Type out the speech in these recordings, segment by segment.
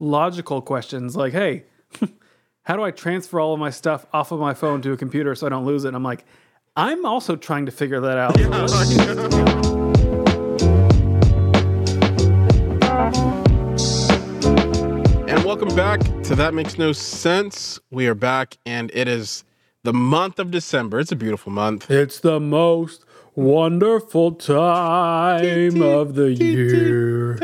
logical questions like, hey, how do I transfer all of my stuff off of my phone to a computer so I don't lose it? And I'm like, I'm also trying to figure that out. So let's- And welcome back to That Makes No Sense. We are back, and it is the month of December. It's a beautiful month. It's the most wonderful time of the year.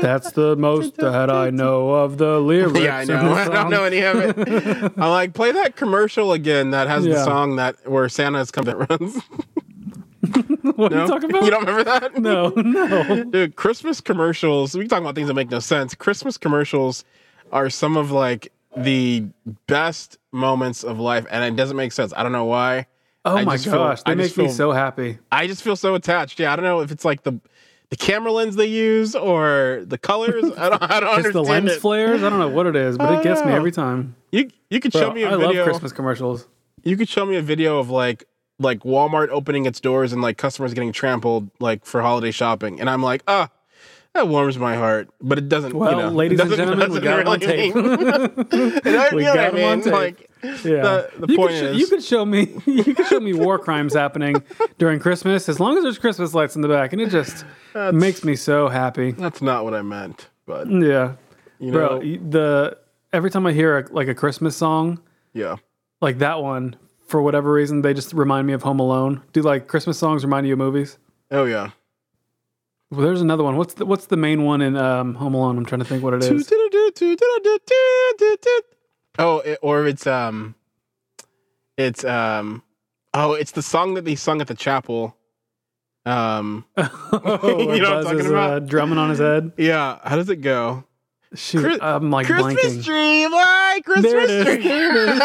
That's the most that I know of the lyrics. Yeah, I know. I don't know any of it. I like play that commercial again that has the song that where Santa's come that runs. What are you talking about? You don't remember that? no, no. Dude, Christmas commercials. We talk about things that make no sense. Christmas commercials are some of like the best moments of life, and it doesn't make sense. I don't know why. Oh I my just feel- gosh, they I make just me feel- so happy. I just feel so attached. Yeah, I don't know if it's like the the camera lens they use or the colors. I don't. I don't It's the lens it. flares. I don't know what it is, but it gets me every time. You you could Bro, show me a I love video. Christmas commercials. You could show me a video of like like Walmart opening its doors and like customers getting trampled like for holiday shopping, and I'm like, ah, that warms my heart. But it doesn't. Well, you know, ladies and gentlemen, we got it on tape. You We you know what I got on mean? tape. Like, Yeah, The- the you point could sh- is- you could show me you could show me war crimes happening during Christmas as long as there's Christmas lights in the back, and it just That's- makes me so happy. that's not what I meant. But mm, Yeah, you know, y- The every time I hear a, like a Christmas song, yeah. like that one, for whatever reason, they just remind me of Home Alone. Do like Christmas songs remind you of movies? Oh yeah. Well, there's another one. What's the what's the main one in um, Home Alone? I'm trying to think what it is. Oh, it, or it's um, it's um, oh, it's the song that they sung at the chapel. Um, oh, You know what I'm talking is, about? Uh, drumming on his head. yeah. How does it go? Shoot, Chris- I'm like Christmas blanking. tree, like Christmas There it is, tree. there it is.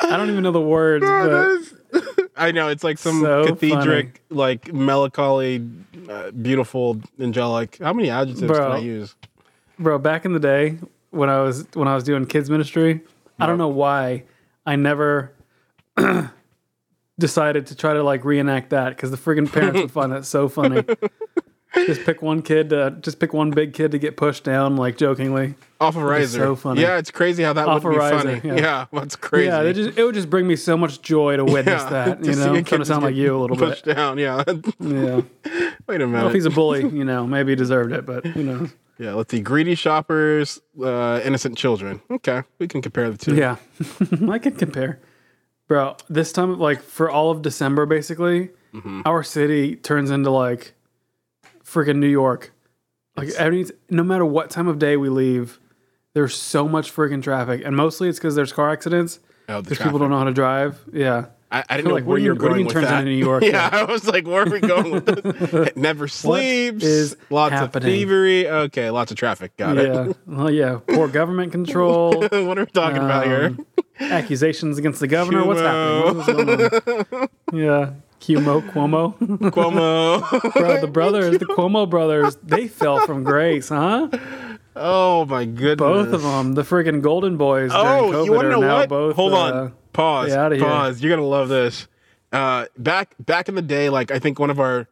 I don't even know the words, but I know it's like some So cathedric, like melancholy, uh, beautiful, angelic. How many adjectives Bro. can I use? bro, back in the day when I was when I was doing kids ministry, I don't know why I never decided to try to like reenact that because the friggin' parents would find that so funny. just pick one kid, to, just pick one big kid to get pushed down, like jokingly. Off a Riser. so funny. Yeah, it's crazy how that Off would be of Riser, funny. yeah. Yeah, that's crazy. Yeah, they just, it would just bring me so much joy to witness Yeah, that. You know, trying to sound like you a little bit. pushed down. Yeah. Yeah. Wait a Well, minute. if he's a bully, you know, maybe he deserved it, but who knows? yeah, let's see. Greedy shoppers, uh, innocent children. Okay, we can compare the two. Yeah, I can compare, bro. This time, like for all of December, basically, Mm-hmm. our city turns into like freaking New York. Like every, no matter what time of day we leave, there's so much freaking traffic, and mostly it's because there's car accidents. Oh, the people don't know how to drive. Yeah, I, I didn't know like, where you you're mean- what do you going mean with turns that. into New York? yeah, I was like, where are we going with this? It never sleeps. is lots happening? of thievery. Okay, lots of traffic. Got it. yeah, well, yeah. Poor government control, what are we talking about here? um, accusations against the governor. What's happening? What's going on? Yeah, Cuomo, Cuomo. Cuomo. Bro, the brothers, the Cuomo brothers, they fell from grace, huh? oh my goodness. Both of them, the freaking Golden Boys. Oh, you want to know what? Both, Hold uh, on. Pause. outta here. Pause. You're gonna love this. Uh, back back in the day, like I think one of our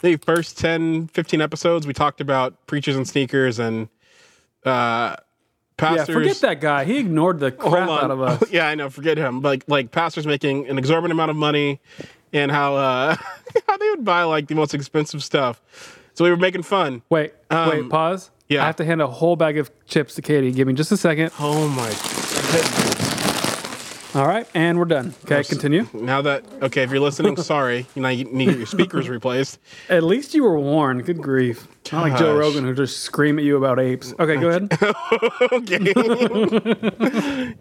the first 10, 15 episodes, we talked about preachers and sneakers and uh, Yeah, forget that guy. He ignored the crap out of us. yeah, I know. Forget him. Like like pastors making an exorbitant amount of money, and how uh, how they would buy like the most expensive stuff. So we were making fun. Wait, Um, wait, pause. yeah. I have to hand a whole bag of chips to Katie. Give me just a second. Oh my. All right, and we're done. Okay, continue. Now that okay, if you're listening, sorry. You know you need your speakers replaced. At least you were warned. Good grief. Not like Joe Rogan who just scream at you about apes. Okay, go ahead. okay.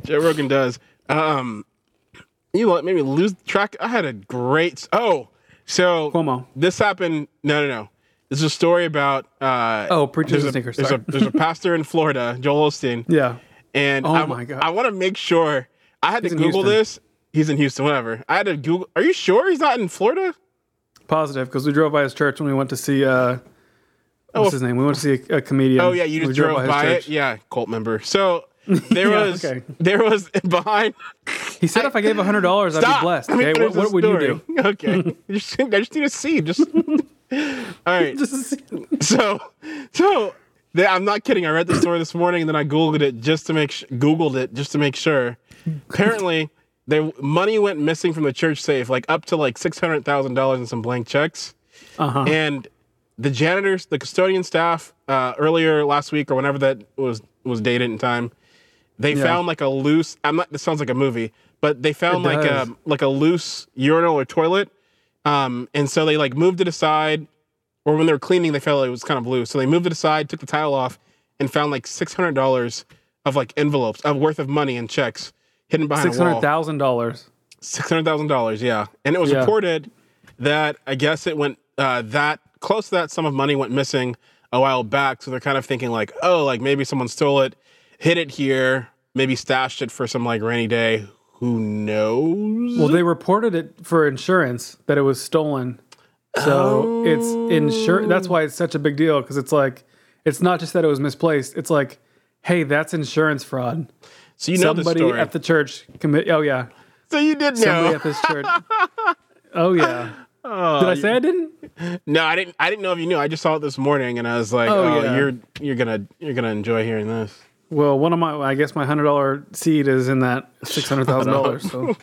Joe Rogan does. Um, you let made me lose track. I had a great. Oh, so Cuomo. this happened. No, no, no. This is a story about. Uh, Oh, preachers there's a. There's a, there's a pastor in Florida, Joel Osteen, Yeah. and Oh I, my God. I want to make sure. I had He's to Google this. He's in Houston, whatever. I had to Google. Are you sure he's not in Florida? Positive, because we drove by his church when we went to see uh what's his name? We went to see a, a comedian. Oh yeah, you just We drove, his by it. Yeah, cult member. So there Yeah, was okay. there was behind. He said if I gave hundred dollars, I'd be blessed. Let me Okay, what, what would you do? Okay, I just, I just need a seed. Just All right. Just- So, so they, I'm not kidding. I read the story this morning, and then I googled it just to make sh- googled it just to make sure. Apparently, their money went missing from the church safe, like up to like six hundred thousand dollars in some blank checks. uh-huh. And the janitors, the custodian staff, uh, earlier last week or whenever that was was dated in time, they Yeah. found like a loose. I'm not. This sounds like a movie, but they found It like does. a like a loose urinal or toilet, um, and so they like moved it aside, or when they were cleaning, they felt like it was kind of loose, so they moved it aside, took the tile off, and found like six hundred dollars of like envelopes of worth of money and checks hidden behind Six hundred thousand dollars. Six hundred thousand dollars, yeah. And it was Yeah. reported that I guess it went uh, that close to that sum of money went missing a while back. So they're kind of thinking like, oh, like maybe someone stole it, hid it here, maybe stashed it for some like rainy day. Who knows? Well, they reported it for insurance that it was stolen. So it's oh. insur. That's why it's such a big deal because it's like it's not just that it was misplaced. It's like, hey, that's insurance fraud. so you know the Somebody story. at the church commit. Oh yeah, so you did somebody know. at this church. Oh yeah. Oh, Did I say I didn't? no, I didn't. I didn't know if you knew. I just saw it this morning, and I was like, Oh, oh, yeah. you're you're gonna you're gonna enjoy hearing this. Well, one of my, I guess my hundred dollar seed is in that six hundred thousand dollars. So,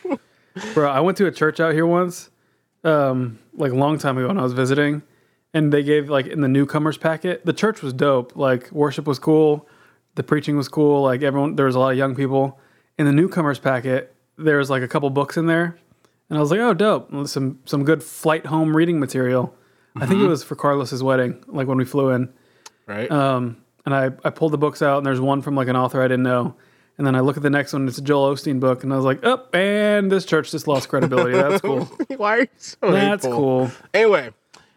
bro, I went to a church out here once, um, like a long time ago when I was visiting, and they gave like in the newcomers packet. The church was dope. Like worship was cool, the preaching was cool. Like everyone, there was a lot of young people. In the newcomers packet, there was like a couple books in there, and I was like, oh, dope, some some good flight home reading material. I think it was for Carlos's wedding, like when we flew in. Right? Um, and I, I pulled the books out, and there's one from like an author I didn't know. And then I look at the next one, it's a Joel Osteen book, and I was like, oh, and this church just lost credibility. That's cool. Why are you so That's hateful? cool. Anyway,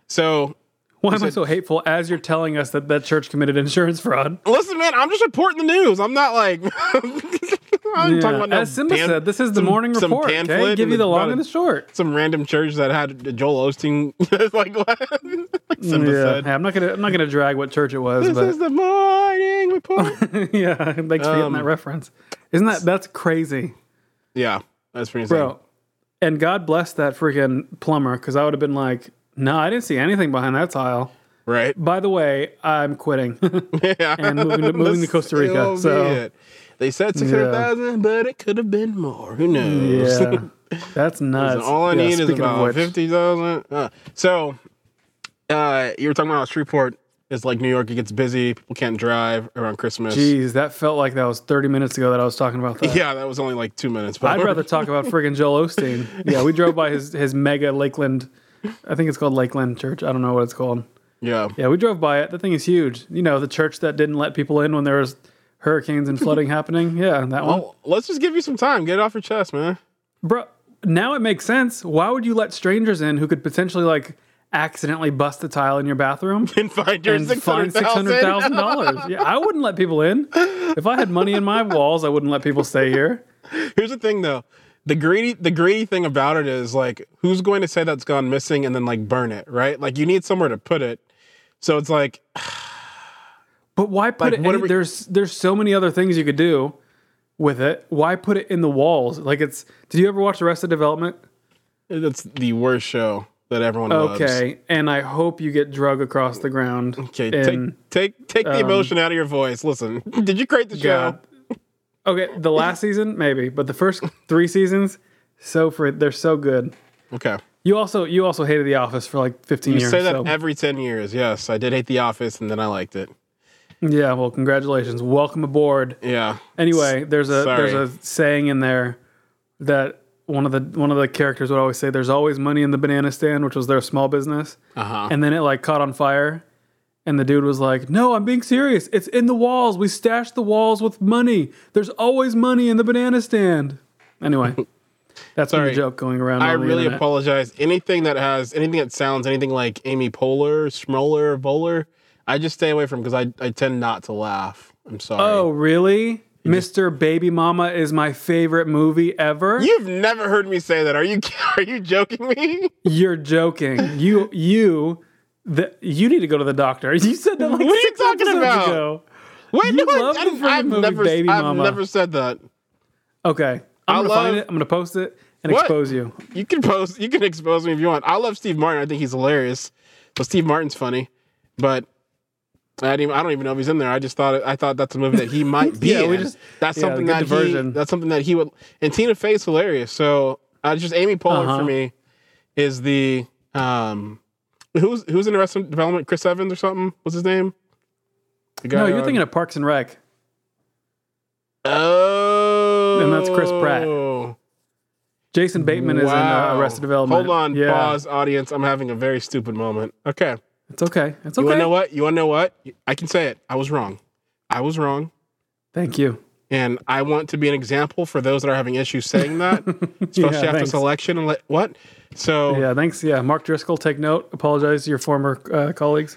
so Why am I so hateful as you're telling us that that church committed insurance fraud? Listen, man, I'm just reporting the news. I'm not like I'm Yeah. talking about no as Simba pan- said, this is the some- morning some report. Okay? Give you the long and the short. some random church that had Joel Osteen. like like Simba Yeah. said. Hey, I'm not gonna I'm not gonna drag what church it was, This is the morning report. yeah, thanks for getting um, that reference. Isn't that that's crazy, yeah, that's pretty insane. bro? And God bless that freaking plumber, because I would have been like, no, I didn't see anything behind that tile. Right? By the way, I'm quitting. Yeah. And moving to- moving to Costa Rica, so- it. they said six hundred thousand, but it could have been more. Who knows? yeah, that's nuts. All I Yeah, need is about fifty thousand. Uh, so, uh, you were talking about Shreveport It's like New York. It gets busy. People can't drive around Christmas. Jeez, that felt like that was 30 minutes ago that I was talking about that. Yeah, that was only like two minutes. But I'd rather talk about friggin' Joel Osteen. Yeah, we drove by his his mega Lakeland. I think it's called Lakeland Church. I don't know what it's called. Yeah, Yeah, we drove by it. That thing is huge. You know, the church that didn't let people in when there was hurricanes and flooding happening. Yeah, that one. well, let's just give you some time. Get it off your chest, man. Bro, now it makes sense. Why would you let strangers in who could potentially like accidentally bust a tile in your bathroom? And find your and six hundred six hundred thousand. thousand dollars. Yeah, I wouldn't let people in. If I had money in my walls, I wouldn't let people stay here. Here's the thing, though. The greedy, the greedy thing about it is like, who's going to say that's gone missing and then like burn it, right? Like, you need somewhere to put it. So it's like, But why put Like, it? Any, we- there's there's so many other things you could do with it. Why put it in the walls? Like it's. Did you ever watch Arrested Development? that's the worst show that everyone loves. Okay, and I hope you get drug across the ground. Okay, and- take take take the um, emotion out of your voice. Listen, did you create the show? God. Okay, the last season maybe, but the first three seasons, so for they're so good. Okay. You also you also hated The Office for like 15 You years. You say that so- every 10 years. Yes, I did hate The Office and then I liked it. yeah, well, congratulations, welcome aboard. Yeah. Anyway, there's a Sorry. there's a saying in there that one of the one of the characters would always say, "There's always money in the banana stand," which was their small business. Uh huh. And then it like caught on fire, and the dude was like, "No, I'm being serious. It's in the walls. We stashed the walls with money. There's always money in the banana stand." Anyway, that's been Sorry. the joke going around. I really internet. apologize. Anything that has anything that sounds anything like Amy Poehler, Schmoller, Bowler, I just stay away from because I, I tend not to laugh. I'm sorry. Oh, really? Mr. Baby Mama is my favorite movie ever. You've never heard me say that. Are you are you joking me? You're joking. You you the, you need to go to the doctor. You said that like What are you six talking episodes about? ago. Wait, You no, I- love the I, freaking I've movie never Baby I've Mama. never said that. Okay. I'm I gonna love- find it. I'm gonna post it and What? expose you. You can post you can expose me if you want. I love Steve Martin. I think he's hilarious. But Steve Martin's funny, but I, didn't even, I don't even know if he's in there. I just thought I thought that's a movie that he might be Yeah, we in. just- that's yeah, something that he, diversion. that's something that he would. And Tina Fey's hilarious. So uh, just Amy Poehler Uh-huh. for me is the um who's who's in Arrested Development? Chris Evans or something? What's his name? Guy No, you're on- thinking of Parks and Rec. Oh, And that's Chris Pratt. Jason Bateman is in uh, Arrested Development. Hold on, yeah, pause, audience. I'm having a very stupid moment. Okay, It's okay. It's okay. you want to know what? You want to know what? I can say it. I was wrong. I was wrong, Thank you. and I want to be an example for those that are having issues saying that, especially Yeah, after thanks. selection. And let what? So Yeah, thanks. Yeah, Mark Driscoll, take note. Apologize to your former uh, colleagues.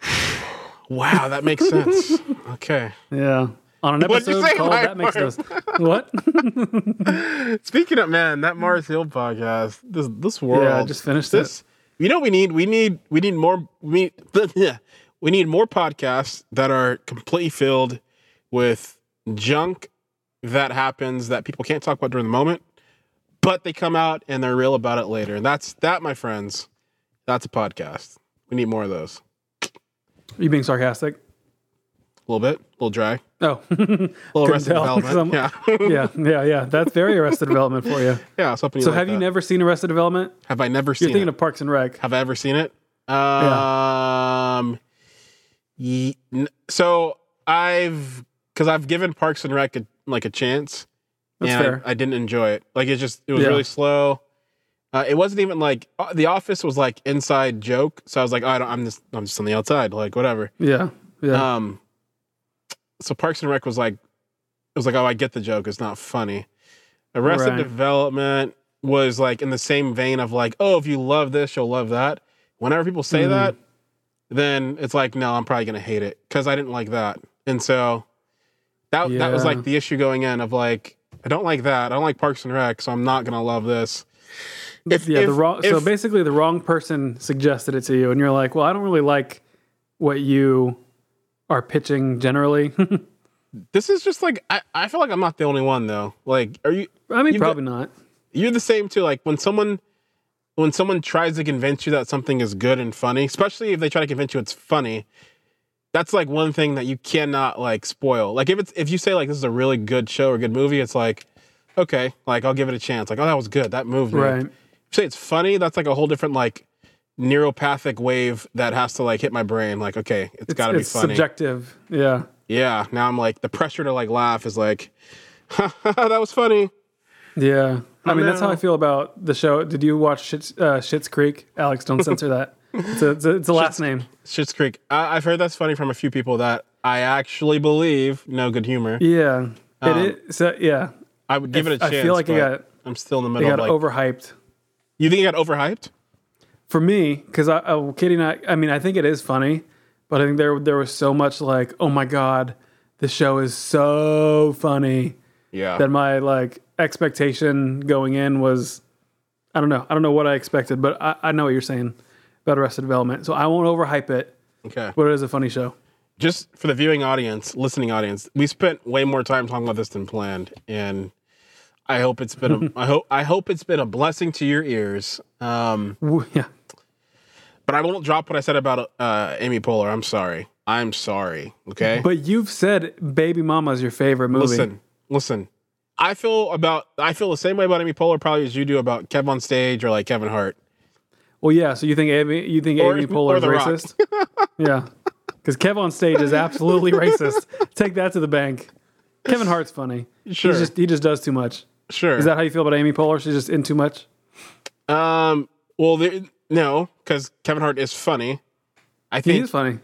wow, that makes sense. Okay. Yeah. On an episode say, called That Makes No What? Speaking of man, that Mars Hill podcast, this this world. Yeah, I just finished this. You know, we need we need we need more we yeah we need more podcasts that are completely filled with junk that happens that people can't talk about during the moment, but they come out and they're real about it later. And that's that, my friends. That's a podcast. We need more of those. Are you being sarcastic? A little bit, a little dry, Oh, little Arrested tell, Development. Yeah, yeah, yeah, yeah. That's very Arrested Development for you. yeah. I was hoping you So, liked have you never seen Arrested Development? Have I never seen it? You're thinking it? of Parks and Rec. Have I ever seen it? Um, ye- n- so I've because I've given Parks and Rec a, like a chance, That's and fair. I, I didn't enjoy it. Like it just it was Yeah. really slow. Uh, it wasn't even like uh, The Office was like inside joke, so I was like, oh, I don't, I'm just I'm just on the outside, like whatever. Yeah, yeah. Um, so Parks and Rec was like, it was like, oh, I get the joke. It's not funny. Arrested Right. Development was like in the same vein of like, oh, if you love this, you'll love that. Whenever people say Mhm. that, then it's like, no, I'm probably gonna hate it because I didn't like that. And so that that was like the issue going in of like, I don't like that. I don't like Parks and Rec, so I'm not gonna love this. If, yeah, the if- wrong. so basically, the wrong person suggested it to you, and you're like, "Well, I don't really like what you are pitching generally." this is just like I, I feel like I'm not the only one though. Like, are you? I mean, probably not. you're the same too. Like when someone when someone tries to convince you that something is good and funny, especially if they try to convince you it's funny, that's like one thing that you cannot like spoil. Like if it's if you say like this is a really good show or good movie, it's like okay, like I'll give it a chance. Like oh that was good, that moved me. Right. If you say it's funny, that's like a whole different like neuropathic wave that has to like hit my brain. Like okay, it's It's, got to be it's funny. subjective. Yeah. yeah. Now I'm like the pressure to like laugh is like that was funny. Yeah. I mean, that's how. I feel about the show. Did you watch Schitt's, uh, Schitt's Creek? Alex, don't censor that. It's a, it's a, it's a last name. Schitt's Creek. I, I've heard that's funny from a few people that I actually believe no good humor. Yeah. Um, it is. So, yeah. I would give it a chance. I feel like but got I'm still in the it middle got of like. overhyped. you think it got overhyped? For me, because I, I, Katie and I, I mean, I think it is funny, but I think there there was so much like, oh my god, the show is so funny Yeah. that my like expectation going in was, I don't know, I don't know what I expected, but I, I know what you're saying about Arrested Development, so I won't overhype it, okay. but it is a funny show. Just for the viewing audience, listening audience, we spent way more time talking about this than planned, and I hope it's been. A, I hope. I hope it's been a blessing to your ears. Um, Yeah. But I won't drop what I said about uh, Amy Poehler. I'm sorry. I'm sorry. Okay. But you've said Baby Mama is your favorite movie. Listen, listen. I feel about I feel the same way about Amy Poehler probably as you do about Kev on stage or like Kevin Hart. Well, yeah. So you think Amy, you think Or- Amy Poehler is racist? yeah, because Kev on stage is absolutely racist. Take that to the bank. Kevin Hart's funny. Sure. He's just he just does too much. Sure. Is that how you feel about Amy Poehler? She's just in too much. um. Well, there, no, because Kevin Hart is funny. I think he's funny.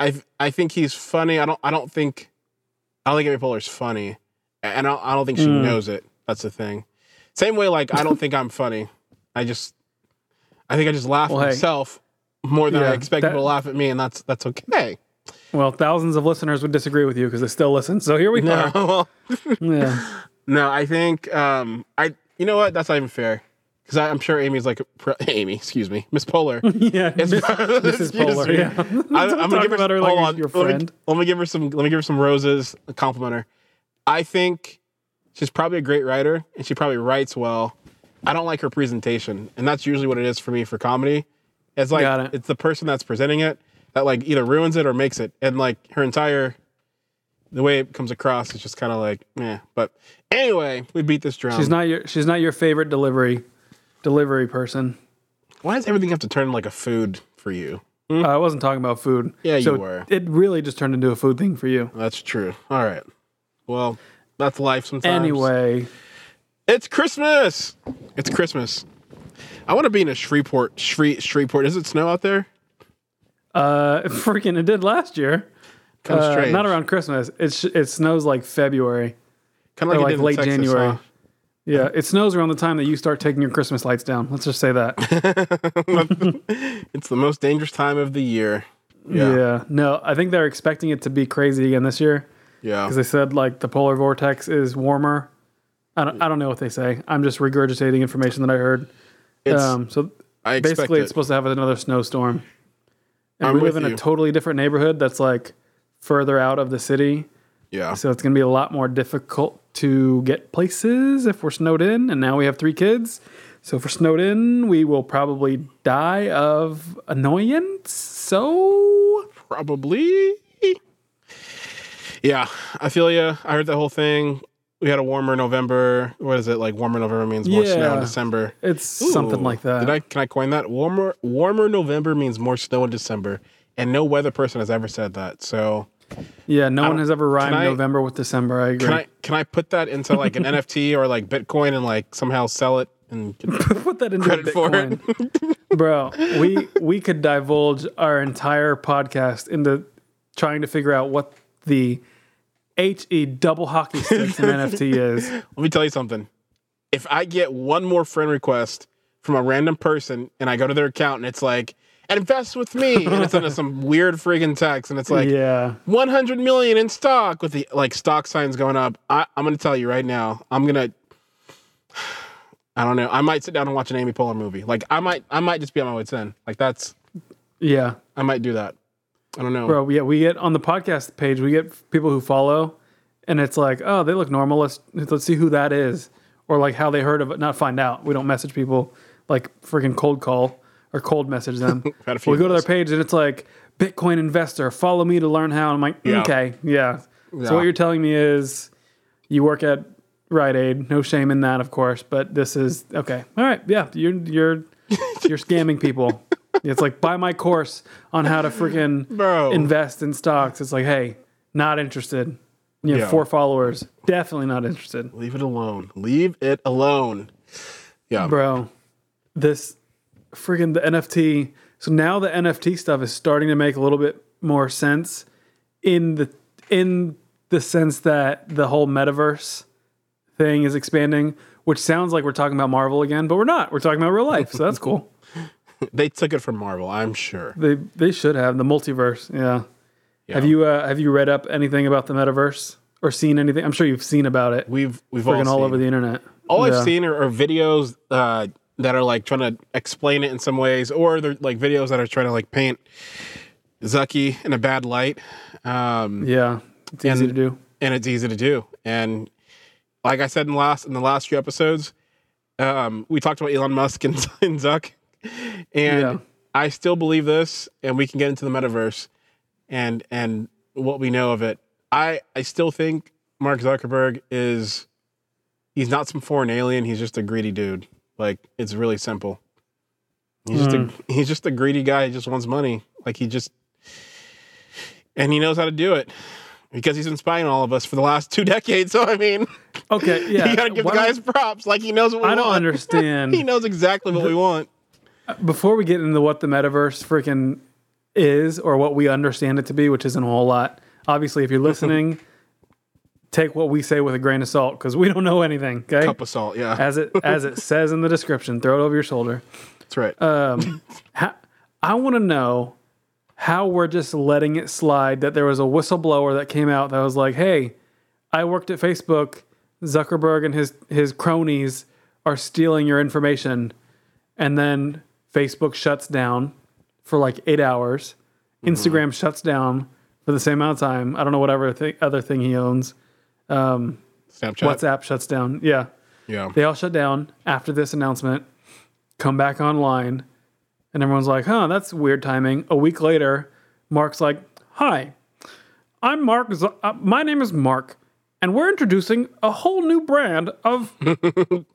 I I think he's funny. I don't I don't think I don't think Amy Poehler's funny, and I don't, I don't think she Mm. knows it. That's the thing. Same way, like I don't think I'm funny. I just I think I just laugh Well, at hey. myself more than I expect that- people to laugh at me, and that's that's okay. Well, thousands of listeners would disagree with you because they still listen. So here we No, are. well, Yeah. no, I think um I you know what? That's not even fair because I'm sure Amy's like Amy, excuse me, Miss Poehler. Yeah. Miss- Mrs. me. Yeah. I, I'm gonna give her about her some, like your- on. your Let me- friend. Let me, give her some. Let me give her some roses. A compliment her. I think she's probably a great writer, and she probably writes well. I don't like her presentation, and that's usually what it is for me for comedy. It's like it. it's the person that's presenting it that like either ruins it or makes it, and like her entire the way it comes across is just kind of like, yeah. But anyway, we beat this drum. She's not your she's not your favorite delivery delivery person. Why does everything have to turn like a food for you? Uh, I wasn't talking about food. Yeah, you were. It really just turned into a food thing for you. That's true. All right. Well, that's life sometimes. Anyway, It's Christmas. It's Christmas. I want to be in a Shreveport. Shre- Shreveport. Does it snow out there? uh, freaking it did last year. Kind of Uh, strange. not around Christmas. It sh- it snows like February. Kind of like, like it did in late Texas, January. huh? Yeah, it snows around the time that you start taking your Christmas lights down. Let's just say that. It's the most dangerous time of the year. yeah. Yeah. No, I think they're expecting it to be crazy again this year Yeah. because they said like the polar vortex is warmer. I don't I don't know what they say. I'm just regurgitating information that I heard. It's, Um, so I basically, it. it's supposed to have another snowstorm. And I'm we live in you. a totally different neighborhood that's like further out of the city. yeah. So it's going to be a lot more difficult to get places if we're snowed in. And now we have three kids. So for we're snowed in, we will probably die of annoyance. So Probably. Yeah, I feel you. I heard that whole thing. We had a warmer November. What is it like? Warmer November means more snow in December. it's something like that. Did I? Can I coin that? Warmer, warmer November means more snow in December, and no weather person has ever said that. So yeah, no one has ever rhymed I- November with December. I agree. can I can I put that into like an NFT or like Bitcoin and like somehow sell it and put that into credit for it? Bitcoin. Bro, we we could divulge our entire podcast into trying to figure out what the HE double hockey sticks in NFT is. Let me tell you something. If I get one more friend request from a random person and I go to their account and it's like, invest with me, and it's under some weird friggin' text and it's like yeah. 100 million in stock with the like stock signs going up. I, I'm gonna tell you right now, I'm gonna. I don't know. I might sit down and watch an Amy Poehler movie. Like I might, I might just be on my way to end. Like that's, Yeah. I might do that. I don't know. Bro, yeah, we get on the podcast page, we get people who follow and it's like, oh, they look normal. Let's let's see who that is. Or like how they heard of it, not find out. We don't message people like freaking cold call or cold message them. We go to their page and it's like Bitcoin investor, follow me to learn how. I'm like, Yeah. okay, yeah. Yeah. So what you're telling me is you work at Rite Aid. No shame in that, of course. But this is okay. All right, yeah. You're you're you're scamming people. It's like buy my course on how to freaking Bro. invest in stocks. It's like, hey, not interested. You have Yeah. four followers. Definitely not interested, Leave it alone. Leave it alone. Yeah. bro. This freaking the NFT. So now the NFT stuff is starting to make a little bit more sense in the in the sense that the whole metaverse thing is expanding, which sounds like we're talking about Marvel again, but we're not. We're talking about real life, so that's cool. They took it from Marvel, I'm sure. They they should have the multiverse. Yeah. Yeah. Have you uh, have you read up anything about the metaverse or seen anything? I'm sure you've seen about it. We've we've all, Freaking all over the internet. all Yeah. I've seen are, are videos uh, that are like trying to explain it in some ways, or they're like videos that are trying to like paint Zucky in a bad light. Um, Yeah, it's easy And- to do. and it's easy to do. And like I said in the last in the last few episodes, um, we talked about Elon Musk and, and Zuck, and Yeah. I still believe this. And we can get into the metaverse and and what we know of it. I I still think Mark Zuckerberg is he's not some foreign alien. He's just a greedy dude. Like it's really simple. He's just a hmm. he's just a greedy guy. He just wants money. Like he just and he knows how to do it because he's been spying on all of us for the last two decades. So I mean, Okay, yeah. you gotta give the Why guy don't- props. Like he knows what we I don't want. understand. he knows exactly what we want. Before we get into what the metaverse freaking is or what we understand it to be, which isn't a whole lot. Obviously, if you're listening, take what we say with a grain of salt because we don't know anything. Okay, Cup of salt. Yeah, as it as it says in the description, throw it over your shoulder. that's right. Um, how, I want to know how we're just letting it slide that there was a whistleblower that came out that was like, "Hey, I worked at Facebook. Zuckerberg and his his cronies are stealing your information," and then Facebook shuts down for like eight hours. Instagram shuts down for the same amount of time. I don't know whatever th- other thing he owns. Snapchat. WhatsApp shuts down. Yeah. Yeah. They all shut down after this announcement, come back online, And everyone's like, huh, that's weird timing. A week later, Mark's like, hi, I'm Mark. Z- uh, my name is Mark, and we're introducing a whole new brand of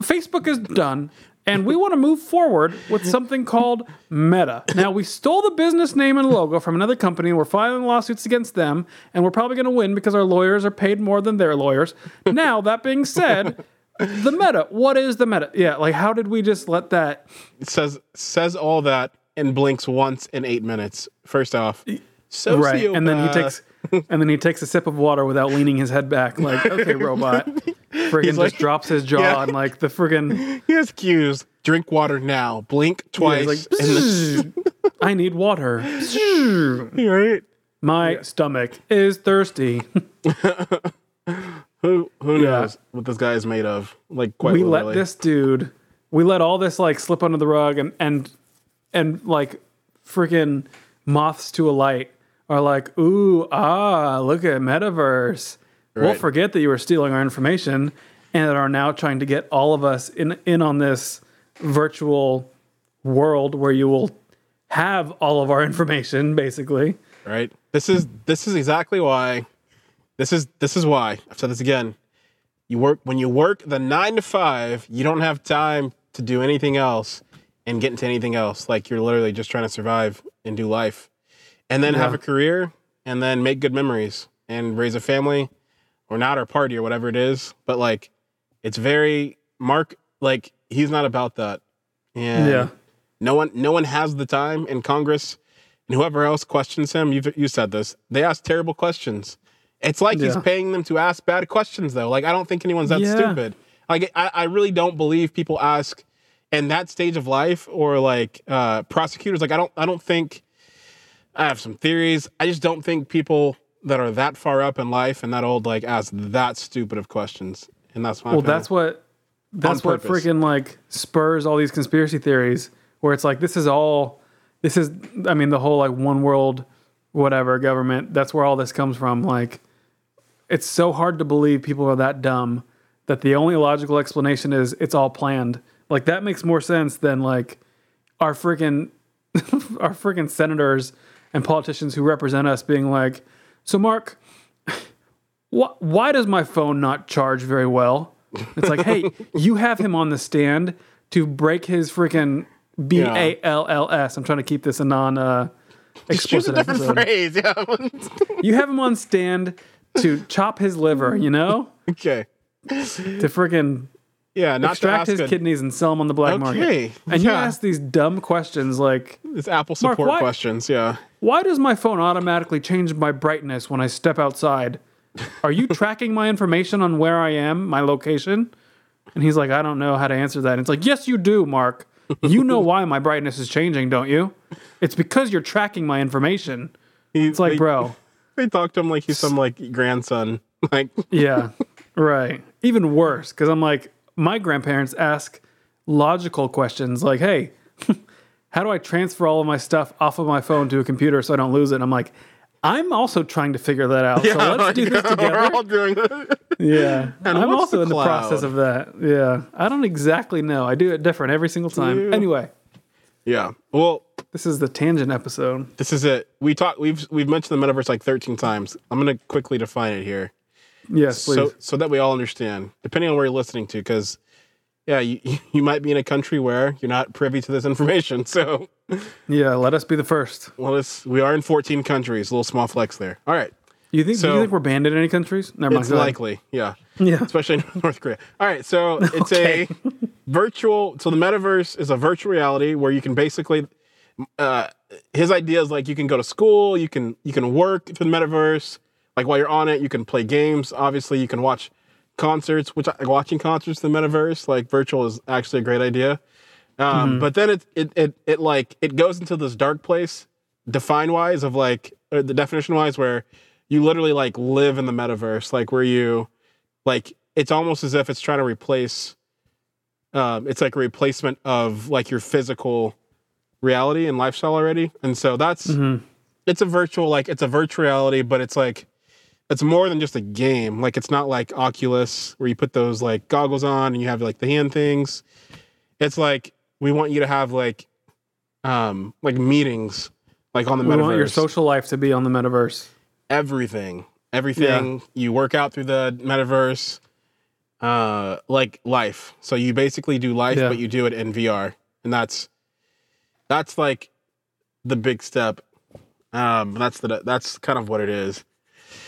Facebook is done. And we want to move forward with something called Meta. Now, we stole the business name and logo from another company. And we're filing lawsuits against them, and we're probably going to win because our lawyers are paid more than their lawyers. Now, that being said, the meta. What is the meta? Yeah, like how did we just let that? It says says all that and blinks once in eight minutes. First off, so right, and then he uh, takes and then he takes a sip of water without leaning his head back. Like, okay, robot. Friggin' like- just drops his jaw Yeah. and like the friggin' He has cues. Drink water now. Blink twice. like, and then, I need water. right? My stomach is thirsty. Who who Yeah. knows what this guy is made of? Like quite we literally. let this dude we let all this like slip under the rug and and and like freaking moths to a light are like ooh ah look at metaverse we'll Right. forget that you were stealing our information and are now trying to get all of us in in on this virtual world where you will have all of our information basically right? This is this is exactly why. This is this is why I've said this again. You work when you work the nine to five. You don't have time to do anything else and get into anything else. Like you're literally just trying to survive and do life, and then have a career, and then make good memories and raise a family, or not, or party, or whatever it is. But like, it's very Mark. Like he's not about that, and Yeah. no one no one has the time in Congress and whoever else questions him, you've you said this, they ask terrible questions. It's like he's paying them to ask bad questions though. Like I don't think anyone's that Yeah. stupid. Like I, I really don't believe people ask in that stage of life or like uh prosecutors. Like I don't I don't think I have some theories. I just don't think people that are that far up in life and that old like ask that stupid of questions. And that's my Well, opinion. that's what that's what freaking like spurs all these conspiracy theories where it's like this is all this is I mean the whole like one world whatever government that's where all this comes from like it's so hard to believe people are that dumb that the only logical explanation is it's all planned like that makes more sense than like our freaking our freaking senators and politicians who represent us being like so Mark wh- why does my phone not charge very well? It's like, hey, you have him on the stand to break his freaking B A L L S. I'm trying to keep this a non uh, explicit different episode. phrase. Yeah. You have him on stand to chop his liver, you know, okay. to freaking Yeah, not to extract his a- kidneys and sell them on the black market. Okay, And you ask these dumb questions like, It's Apple Mark, support why- questions. Yeah. why does my phone automatically change my brightness when I step outside? Are you tracking my information on where I am, my location? And he's like, I don't know how to answer that. And it's like, yes, you do, Mark. You know why my brightness is changing, don't you? It's because you're tracking my information. He- It's like, they, bro, They talk to him like he's some like grandson. Like, yeah, right. Even worse, because I'm like, my grandparents ask logical questions like, hey, how do I transfer all of my stuff off of my phone to a computer so I don't lose it? And I'm like, I'm also trying to figure that out. so let's do this We're together. all doing. Yeah. And I'm also the in the process of that. Yeah. I don't exactly know. I do it different every single time. Yeah. Anyway, Yeah. Well, this is the tangent episode. this is it. We talked We've we've mentioned the metaverse like 13 times. I'm gonna quickly define it here, Yes, please. so so that we all understand, depending on where you're listening to, because. Yeah, you, you might be in a country where you're not privy to this information. So, yeah, let us be the first. well, it's, we are in 14 countries. A little small flex there. All right, You think do So- you think we're banned in any countries? Never mind. it's likely. Yeah. Yeah. especially in North Korea. All right, so it's Okay. a virtual. So the metaverse is a virtual reality where you can basically. Uh, his idea is like you can go to school, you can you can work through the metaverse. Like while you're on it, you can play games. Obviously, you can watch concerts. Which like, watching concerts in the metaverse, like virtual, is actually a great idea. Um, But then it, it it it like it goes into this dark place, define wise of like or the definition wise, where you literally like live in the metaverse, like where you like it's almost as if it's trying to replace um it's like a replacement of like your physical reality and lifestyle already and so that's Mhm. it's a virtual like it's a virtual reality but it's like it's more than just a game like it's not like oculus where you put those like goggles on and you have like the hand things it's like we want you to have like um, like meetings, like on the We metaverse. want your social life to be on the metaverse. everything, everything you work out through the metaverse, uh, like life. So you basically do life, Yeah. but you do it in VR, and that's that's like the big step. Um, that's the that's kind of what it is.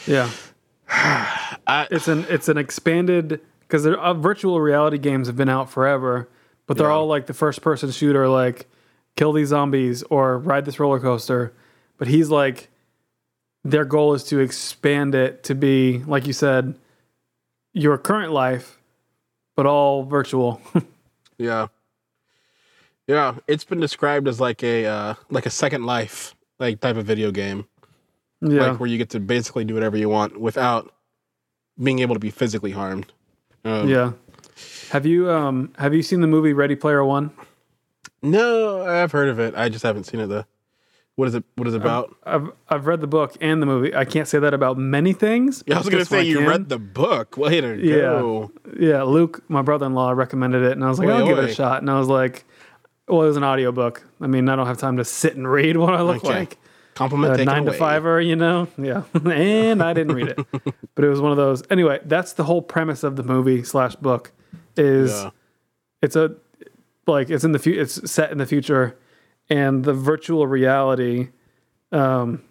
Yeah. I, It's an it's an expanded because uh, virtual reality games have been out forever, but they're Yeah. all like the first person shooter, like kill these zombies or ride this roller coaster. But he's like, their goal is to expand it to be like you said, your current life, but all virtual. Yeah. Yeah, it's been described as like a uh, like a second life like type of video game, yeah, like where you get to basically do whatever you want without being able to be physically harmed. Um, yeah. Have you um have you seen the movie Ready Player One? No, I've heard of it. I just haven't seen it though. What is it? What is it about? I've I've read the book and the movie. I can't say that about many things. Yeah, I was gonna say you read the book. Way to Yeah. go! Yeah, Luke, my brother-in-law, recommended it, and I was like, Oi, I'll give it a shot. And I was like, well, it was an audiobook. I mean, I don't have time to sit and read what I look Okay. like. Compliment taken nine to away. fiver, you know? Yeah. and I didn't read it. But it was one of those. Anyway, that's the whole premise of the movie slash book is Yeah. it's a like it's in the future it's set in the future and the virtual reality um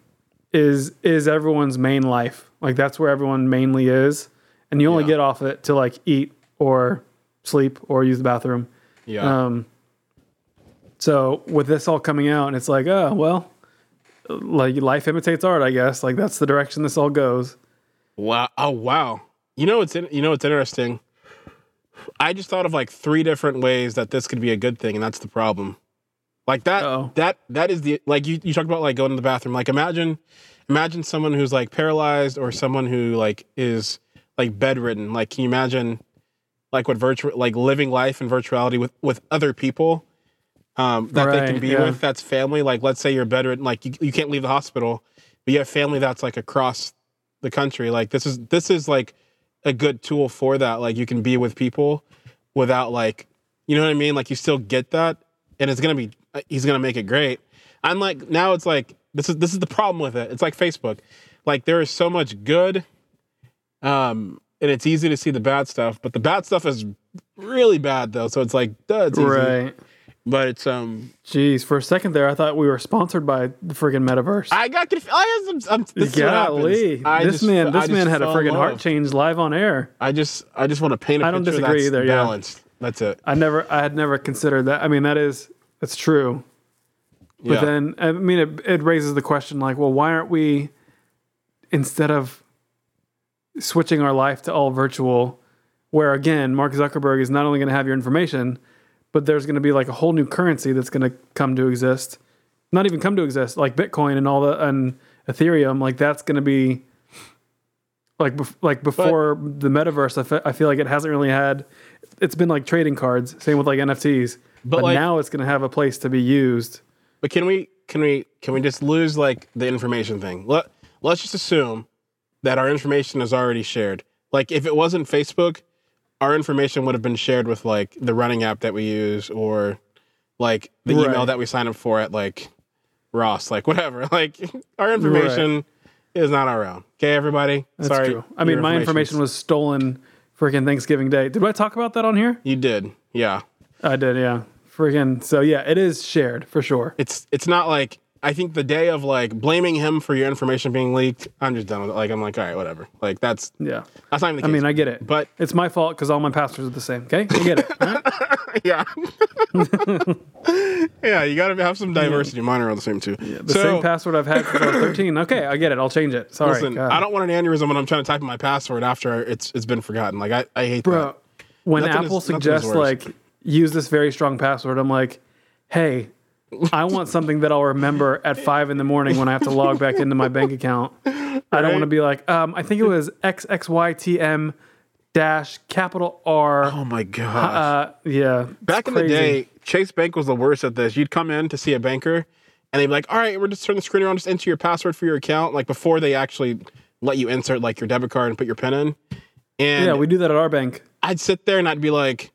is is everyone's main life like that's where everyone mainly is and you only Yeah. get off it to like eat or sleep or use the bathroom Yeah, um so with this all coming out and it's like oh well like life imitates art i guess like that's the direction this all goes wow. Oh wow. You know what's in, you know what's interesting. I just thought of like three different ways that this could be a good thing, and that's the problem. Like that. Uh-oh. That that is the like you you talked about like going to the bathroom. Like imagine imagine someone who's like paralyzed or someone who like is like bedridden. Like can you imagine like what virtual like living life in virtuality with with other people um that they can be yeah. with that's family. Like let's say you're bedridden like you, you can't leave the hospital but you have family that's like across the country. Like this is this is like a good tool for that. Like you can be with people without like you know what i mean? Like you still get that and it's gonna be he's gonna make it great. I'm like now it's like this is this is the problem with it. It's like facebook. Like there is so much good um and it's easy to see the bad stuff but the bad stuff is really bad though. So it's like duh, it's easy. right but it's um jeez for a second there i thought we were sponsored by the friggin metaverse i got confused I have some, I'm, this is what happens. Golly, this just- man, this man had a friggin' heart change live on air. i just i just want to paint a I don't picture disagree that's either, yeah. balanced that's it I never, I had never considered that. I mean, that is, that's true. But yeah then, I mean, it, it raises the question, like, well, why aren't we, instead of switching our life to all virtual, where again, Mark Zuckerberg is not only going to have your information, but there's going to be like a whole new currency that's going to come to exist. Not even come to exist, like Bitcoin and all the and Ethereum. Like that's going to be like bef- like before the metaverse. I fe- I feel like it hasn't really had. It's been like trading cards. Same with like NFTs. But, But, like- now it's going to have a place to be used. but can we can we can we just lose like the information thing let let's just assume that our information is already shared like if it wasn't facebook our information would have been shared with like the running app that we use or like the email that we sign up for at like ross like whatever like our information is not our own okay everybody That's sorry true. I mean, my information was stolen freaking Thanksgiving Day. Did I talk about that on here? you did yeah I did, yeah. Freaking. So yeah, it is shared for sure. it's it's not like I think the day of like blaming him for your information being leaked, I'm just done with it. Like I'm like, all right, whatever. Like that's Yeah. that's not even the I mean, I get it. but It's my fault because all my passwords are the same. Okay, I get it. right? yeah, yeah, you gotta have some diversity. Mine are all the same too. The so, same password I've had since I was 13. Okay, I get it. I'll change it. Sorry, Listen, I don't want an aneurysm when I'm trying to type in my password after it's it's been forgotten. Like I, I hate Bro, that. when Nothing Apple is suggests like use this very strong password, I'm like, hey, I want something that I'll remember at five in the morning when I have to log back into my bank account. I don't want to be like, um, I think it was XXYTM dash capital R. Oh my god. Uh, yeah. Back in the day, Chase Bank was the worst at this. You'd come in to see a banker, and they'd be like, "All right, we're just turning the screen around, just enter your password for your account." Like before they actually let you insert like your debit card and put your pin in. And Yeah, we do that at our bank. I'd sit there and I'd be like,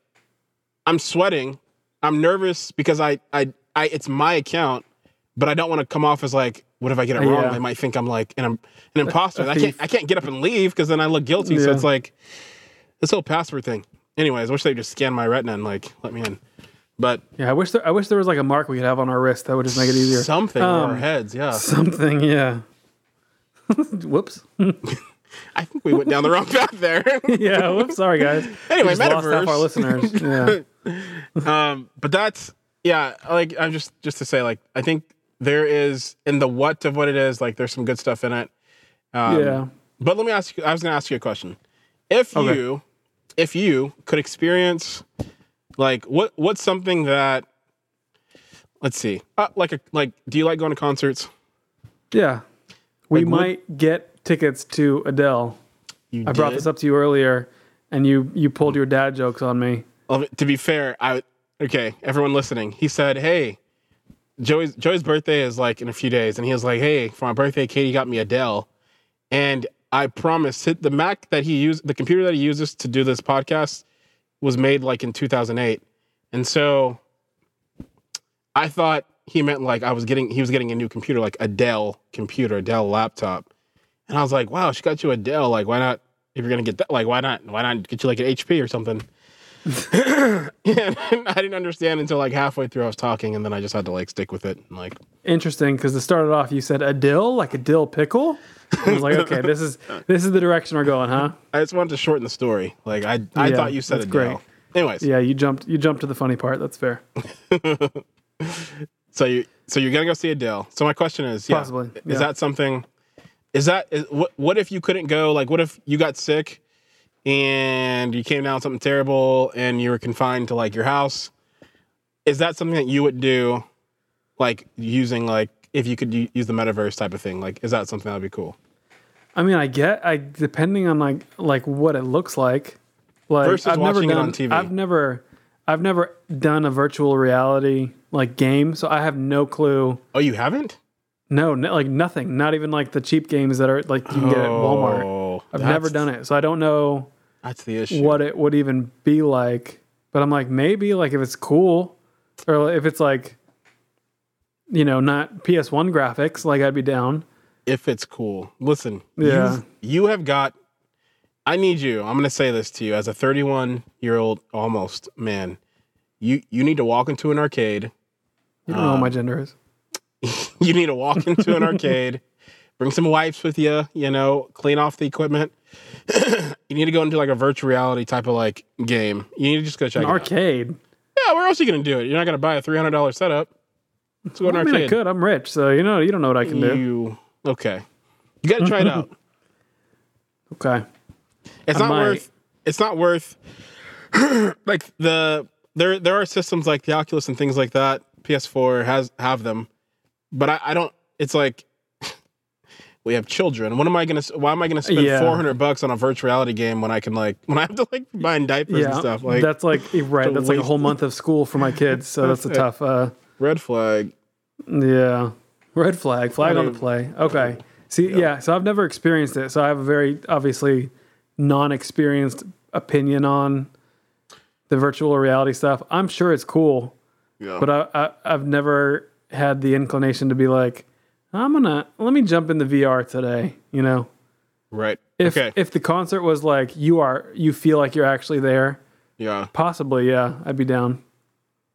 I'm sweating. I'm nervous because I I I it's my account, but I don't want to come off as like, what if I get it wrong? Yeah. They might think I'm like an, an imposter. I can't I can't get up and leave because then I look guilty. So it's like this whole password thing. Anyways, I wish they just scan my retina and like let me in. But Yeah, I wish there, I wish there was like a mark we could have on our wrist that would just make it easier. something on our Um, heads, yeah. Something, yeah. Whoops. I think we went down the wrong path there. yeah. Whoops. Sorry, guys. Anyway, We just lost half our listeners. Yeah. um, but that's yeah. Like I'm just just to say, like I think there is in the what of what it is. Like there's some good stuff in it. Um, yeah. But let me ask you. I was going to ask you a question. If Okay. you, if you could experience, like what what's something that, let's see, uh, like a like, do you like going to concerts? Yeah. We Like, what- might get tickets to Adele. You I brought this up to you earlier, and you you pulled your dad jokes on me. Well, to be fair, I okay. Everyone listening, he said, "Hey, Joey's Joey's birthday is like in a few days," and he was like, "Hey, for my birthday, Katie got me Adele," and I promised it, the Mac that he used, the computer that he uses to do this podcast, was made like in 2008, and so I thought he meant like I was getting he was getting a new computer, like a Dell computer, a Dell laptop, and I was like, "Wow, she got you a Dell. Like, why not?" If you're gonna get that, like, why not? Why not get you like an HP or something? and I didn't understand until like halfway through I was talking, and then I just had to like stick with it. And, like, Interesting, because to start it started off you said a dill, like a dill pickle. I was like, okay, this is this is the direction we're going, huh? I just wanted to shorten the story. Like, I I Yeah, thought you said that's it. great. Anyways, Yeah, you jumped you jumped to the funny part. That's fair. so you so you're gonna go see Adele. So my question is, yeah, Possibly, is yeah. that something? Is that is, what? What if you couldn't go? Like, what if you got sick and you came down with something terrible and you were confined to like your house? Is that something that you would do? Like using like if you could use the metaverse type of thing. Like, is that something that would be cool? I mean, I get I depending on like like what it looks like. Like Versus I've never done on TV. I've never I've never done a virtual reality like game, so I have no clue. Oh, you haven't? No, no like nothing. Not even like the cheap games that are like you can get at Walmart. Oh, I've never done it, so I don't know That's the issue. what it would even be like. But I'm like, maybe like if it's cool, or if it's like, you know, not PS1 graphics, like I'd be down. if it's cool. Listen, Yeah. you've- got. I need you. I'm going to say this to you as a 31 year old almost man. You you need to walk into an arcade. You don't know what my uh, gender is. You need to walk into an arcade. Bring some wipes with you. You know, clean off the equipment. you need to go into like a virtual reality type of like game. You need to just go check An it out. arcade. Yeah, where else are you going to do it? You're not to buy a $300 setup. Let's go to I an mean, I arcade. could. I'm rich, so you know, you don't know what I can do. Okay? You got to try it out. Okay. It's I not might. worth. It's not worth. like the there there are systems like the Oculus and things like that. PS4 has have them, but I, I don't. It's like we have children. What am I gonna? Why am I gonna spend Yeah. four hundred bucks on a virtual reality game when I can like when I have to like buy diapers Yeah, and stuff? Like that's like right. That's like a whole month of school for my kids, so that's a tough. uh red flag. Yeah. Red flag. Flag on the play. Okay. See, yeah. So I've never experienced it. So I have a very obviously non-experienced opinion on the virtual reality stuff. I'm sure it's cool, Yeah. but I, I I've never had the inclination to be like, I'm gonna let me jump in the VR today. You know, right. if okay. if the concert was like you are, you feel like you're actually there. yeah. Possibly, yeah, I'd be down.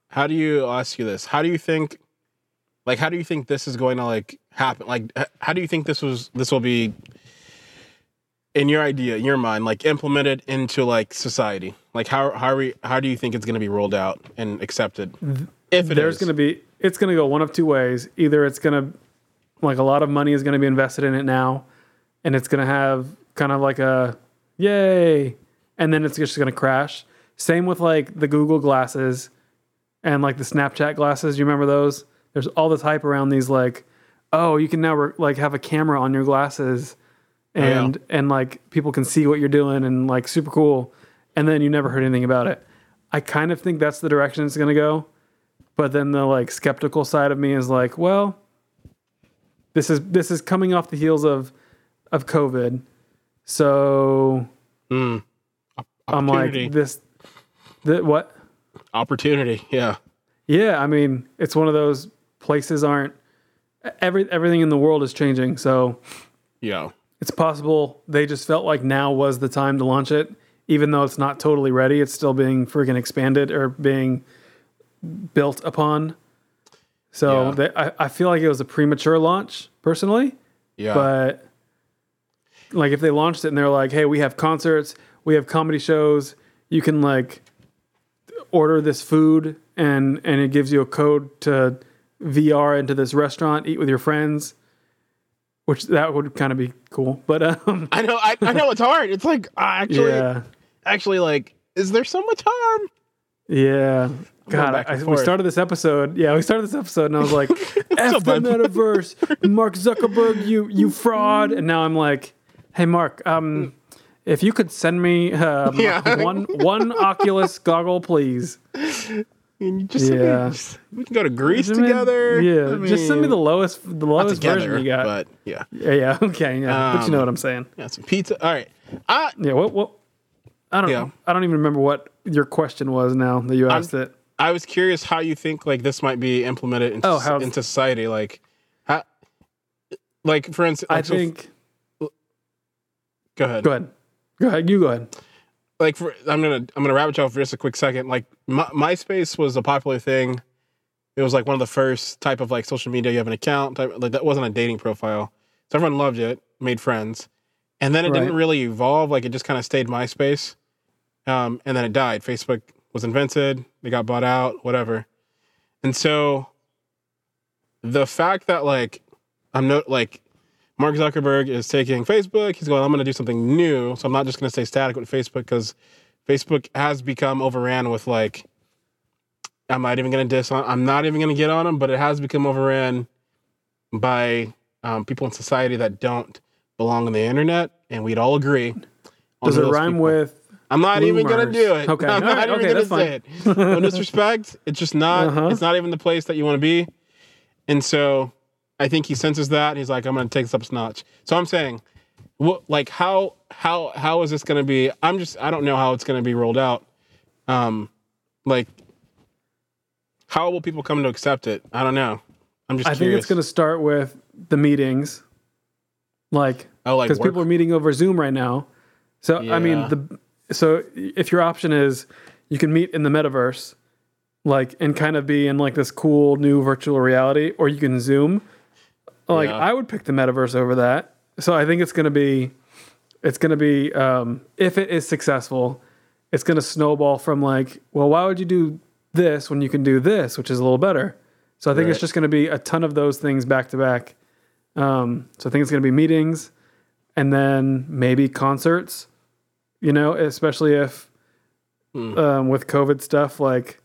How do you I'll ask you this? How do you think like how do you think this is going to like happen? Like how do you think this was this will be in your idea, in your mind, like implemented into like society? Like how how are we how do you think it's going to be rolled out and accepted? If it there's going to be it's going to go one of two ways either it's going to like a lot of money is going to be invested in it now and it's going to have kind of like a yay! And then it's just going to crash. Same with like the google glasses and like the snapchat glasses. You remember those? There's all this hype around these like oh you can now re- like have a camera on your glasses oh, and and like people can see what you're doing and like super cool. And then you never heard anything about it. I kind of think that's the direction it's going to go but then the like skeptical side of me is like, well, this is this is coming off the heels of of COVID. So Mm. I'm like this the what? opportunity. Yeah. Yeah, I mean, it's one of those places aren't every everything in the world is changing, so Yeah. it's possible they just felt like now was the time to launch it, even though it's not totally ready. It's still being freaking expanded or being built upon. So Yeah. they, I, I feel like it was a premature launch, personally. Yeah. But like if they launched it and they're like, hey, we have concerts, we have comedy shows, you can like order this food and and it gives you a code to VR into this restaurant, eat with your friends. Which that would kind of be cool. But um I know. I, I know it's hard. It's like uh, actually, yeah. actually, like, is there so much harm? Yeah. God, I, we started this episode. Yeah, we started this episode, and I was like, "F the metaverse, Mark Zuckerberg, you you fraud." And now I'm like, "Hey, Mark, um, if you could send me um, Yeah. one one Oculus goggle, please." And you just, Yeah. just- we can go to Greece Send me- together. Yeah, I just send me the lowest the lowest version you got. But yeah, yeah, yeah, okay, yeah. but you know Um, what I'm saying. yeah, some pizza. All right. Uh, Yeah, what what? I don't Yeah. know. I don't even remember what your question was now that you asked it. I was curious how you think like this might be implemented into, Oh, how- into society. Like, how, like for instance, I like, so- think. go ahead. Go ahead. Go ahead. You go ahead. like for I'm gonna I'm gonna rabbit trail for just a quick second. Like My, MySpace was a popular thing. It was like one of the first type of like social media. You have an account. Type, like that wasn't a dating profile, so everyone loved it, made friends, and then it Right. didn't really evolve. Like it just kind of stayed MySpace, um, and then it died. Facebook was invented. They got bought out. Whatever, and so the fact that like I'm not like Mark Zuckerberg is taking Facebook. He's going, I'm going to do something new. So I'm not just going to stay static with Facebook because Facebook has become overran with like, I'm not even going to diss on, I'm not even going to get on them, but it has become overran by um, people in society that don't belong on the internet. And we'd all agree. Does it rhyme people- with? I'm not even going to do it. Okay. I'm All not right. even Okay, that's say it. No disrespect. It's just not, Uh-huh. it's not even the place that you want to be. And so I think he senses that. And he's like, I'm going to take this up a notch. So I'm saying, what, like, how, how, how is this going to be? I'm just, I don't know how it's going to be rolled out. Um, like, how will people come to accept it? I don't know. I'm just I think it's going to start with the meetings, like oh, like because people are meeting over Zoom right now. So I mean, the so if your option is you can meet in the metaverse, like and kind of be in like this cool new virtual reality, or you can Zoom. Like Yeah. I would pick the metaverse over that. So I think it's going to be, it's going to be um, if it is successful, it's going to snowball from like, well, why would you do this when you can do this, which is a little better. So I think it's just going to be a ton of those things back to back. Um, so I think it's going to be meetings and then maybe concerts, you know, especially if Hmm. um, with COVID stuff, like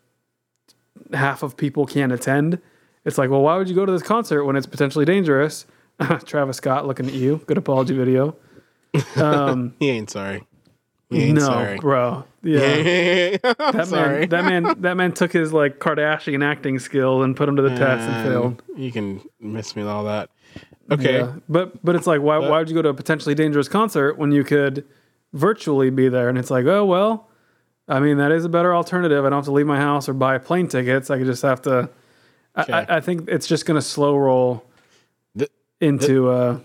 half of people can't attend. It's like, well, why would you go to this concert when it's potentially dangerous? Travis Scott looking at you. Good apology video. Um, he ain't sorry. He ain't no, sorry. bro. Yeah. That sorry. man, that man, that man took his like Kardashian acting skill and put him to the test and failed. You can miss me with all that. Okay. Yeah. But but it's like why why would you go to a potentially dangerous concert when you could virtually be there? And it's like, oh well, I mean that is a better alternative. I don't have to leave my house or buy plane tickets. I could just have to. I, Okay. I, I think it's just going to slow roll The- into uh,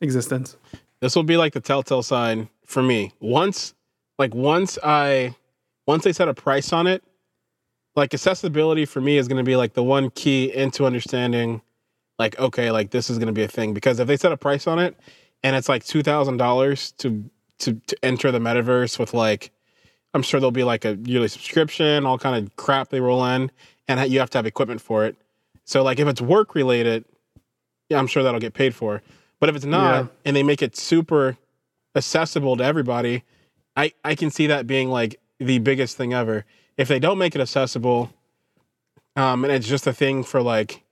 existence. this will be like the telltale sign for me. Once, like once I, once they set a price on it, like accessibility for me is going to be like the one key into understanding, like okay, like this is going to be a thing. Because if they set a price on it, and it's like two thousand dollars to to to enter the metaverse with like, I'm sure there'll be like a yearly subscription, all kind of crap they roll in, and you have to have equipment for it. So like if it's work related, yeah, I'm sure that'll get paid for. But if it's not, Yeah. and they make it super accessible to everybody, I I can see that being like the biggest thing ever. If they don't make it accessible, um, and it's just a thing for like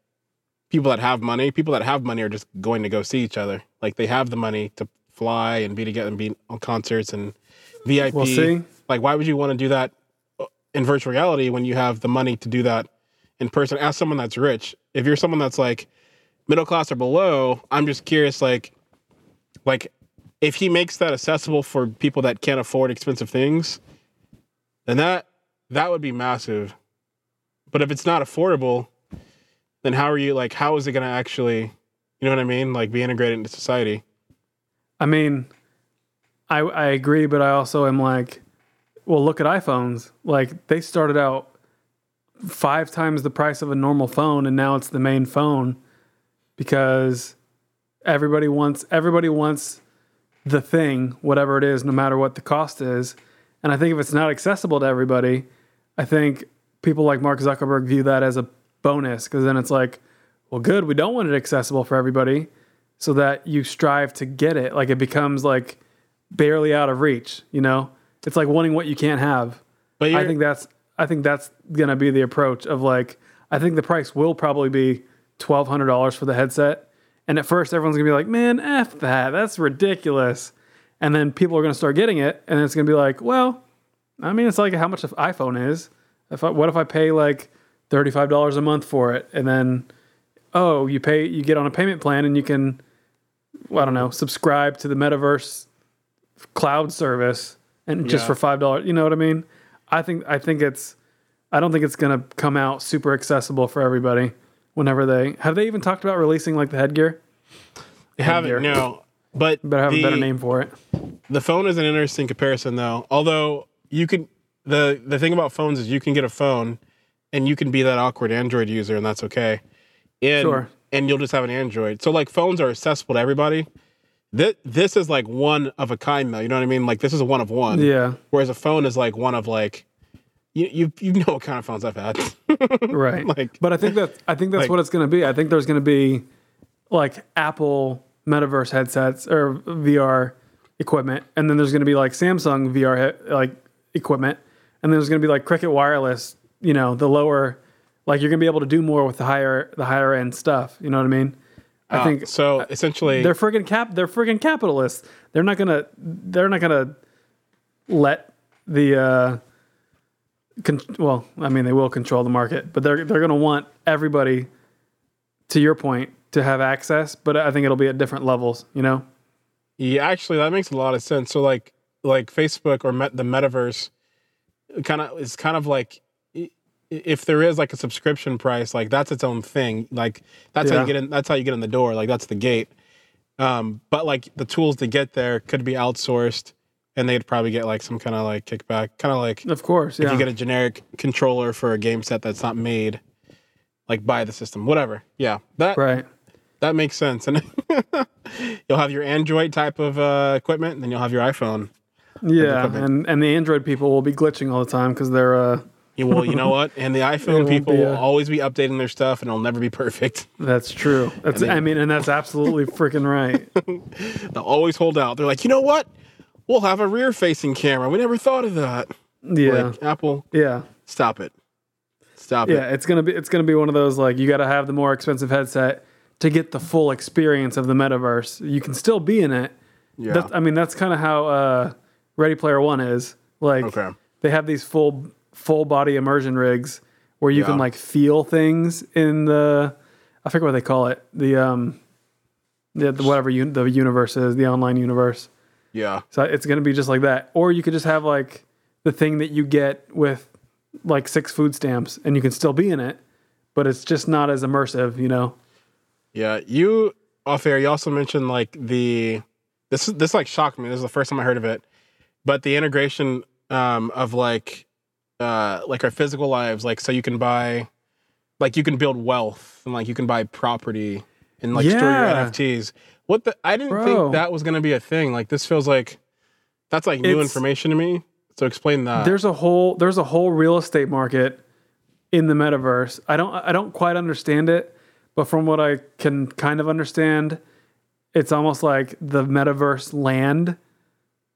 people that have money, people that have money are just going to go see each other. Like they have the money to fly and be together and be on concerts and VIP. We'll see. Like, why would you want to do that uh, in virtual reality when you have the money to do that in person? Ask someone that's rich, if you're someone that's like middle class or below, I'm just curious, like, like if he makes that accessible for people that can't afford expensive things, then that that would be massive. But if it's not affordable, then how are you like? How is it going to actually, you know what I mean? Like be integrated into society. I mean, I I agree, but I also am like, well, look at iPhones. Like they started out five times the price of a normal phone, and now it's the main phone because everybody wants everybody wants the thing, whatever it is, no matter what the cost is. And I think if it's not accessible to everybody, I think people like Mark Zuckerberg view that as a bonus because then it's like, well, good, we don't want it accessible for everybody, so that you strive to get it. Like it becomes like barely out of reach. You know, it's like wanting what you can't have. But I think that's I think that's gonna be the approach of like I think the price will probably be twelve hundred dollars for the headset. And at first everyone's gonna be like, Man, F that, that's ridiculous. And then people are gonna start getting it, and it's gonna be like, Well, I mean it's like how much an iPhone is. If I, what if I pay like thirty five dollars a month for it and then oh, you pay you get on a payment plan and you can well, I don't know, subscribe to the metaverse cloud service and just Yeah. for five dollars. You know what I mean? I think I think it's I don't think it's gonna come out super accessible for everybody whenever they have they even talked about releasing like the headgear? They haven't Headgear. no. But Better have the, a better name for it. The phone is an interesting comparison, though. Although you can, the the thing about phones is you can get a phone, and you can be that awkward Android user, and that's okay. And Sure. and you'll just have an Android. So like phones are accessible to everybody. This this is like one of a kind, though. You know what I mean? Like this is a one of one. Yeah, Whereas a phone is like one of like, you you you know what kind of phones I've had. right. Like- but I think that I think that's like- what it's gonna be. I think there's gonna be like Apple metaverse headsets or VR equipment, and then there's gonna be like Samsung VR he- like equipment, and then there's gonna be like Cricket Wireless. You know, the lower, like you're gonna be able to do more with the higher the higher end stuff. You know what I mean? I Uh, think so. Essentially, they're friggin' cap. They're friggin' capitalists. They're not gonna. They're not gonna let the. uh con- Well, I mean, they will control the market, but they're they're gonna want everybody. To your point, to have access, but I think it'll be at different levels. You know. Yeah, actually, that makes a lot of sense. So, like, like Facebook or met, the metaverse, kind of is kind of like if there is like a subscription price, like that's its own thing. Like that's how you get in. That's how you get in the door. Like that's the gate. Um, but like the tools to get there could be outsourced, and they'd probably get like some kind of like kickback, kind of like Of course, if yeah. you get a generic controller for a game set that's not made, like by the system, whatever. Yeah, that right. that makes sense. And you'll have your Android type of uh, equipment, and then you'll have your iPhone. Yeah, and and the Android people will be glitching all the time because they're. uh You, well, you know what? And the iPhone people be, will always be updating their stuff, and it'll never be perfect. That's true. That's. then- I mean, and that's absolutely freaking right. They'll always hold out. They're like, you know what? We'll have a rear-facing camera. We never thought of that. Yeah. Like Apple, yeah. stop it. Stop Yeah, it. Yeah, it's gonna be it's gonna be one of those like you got to have the more expensive headset to get the full experience of the metaverse. You can still be in it. Yeah. That's, I mean, that's kind of how uh, Ready Player One is. Like Okay. they have these full full body immersion rigs where you can like feel things in the I forget what they call it the um the, the whatever un- the universe is the online universe. yeah. So it's going to be just like that. Or you could just have like the thing that you get with like six food stamps and you can still be in it, but it's just not as immersive, you know? Yeah, you off air. You also mentioned like the this this like shocked me. This is the first time I heard of it, but the integration um, of like uh, like our physical lives, like so you can buy, like you can build wealth and like you can buy property and like store your Yeah. NFTs. What the? I didn't Bro. think that was gonna be a thing. Like this feels like that's like new It's- information to me. So explain that. There's a whole there's a whole real estate market in the metaverse. I don't I don't quite understand it, but from what I can kind of understand, it's almost like the metaverse land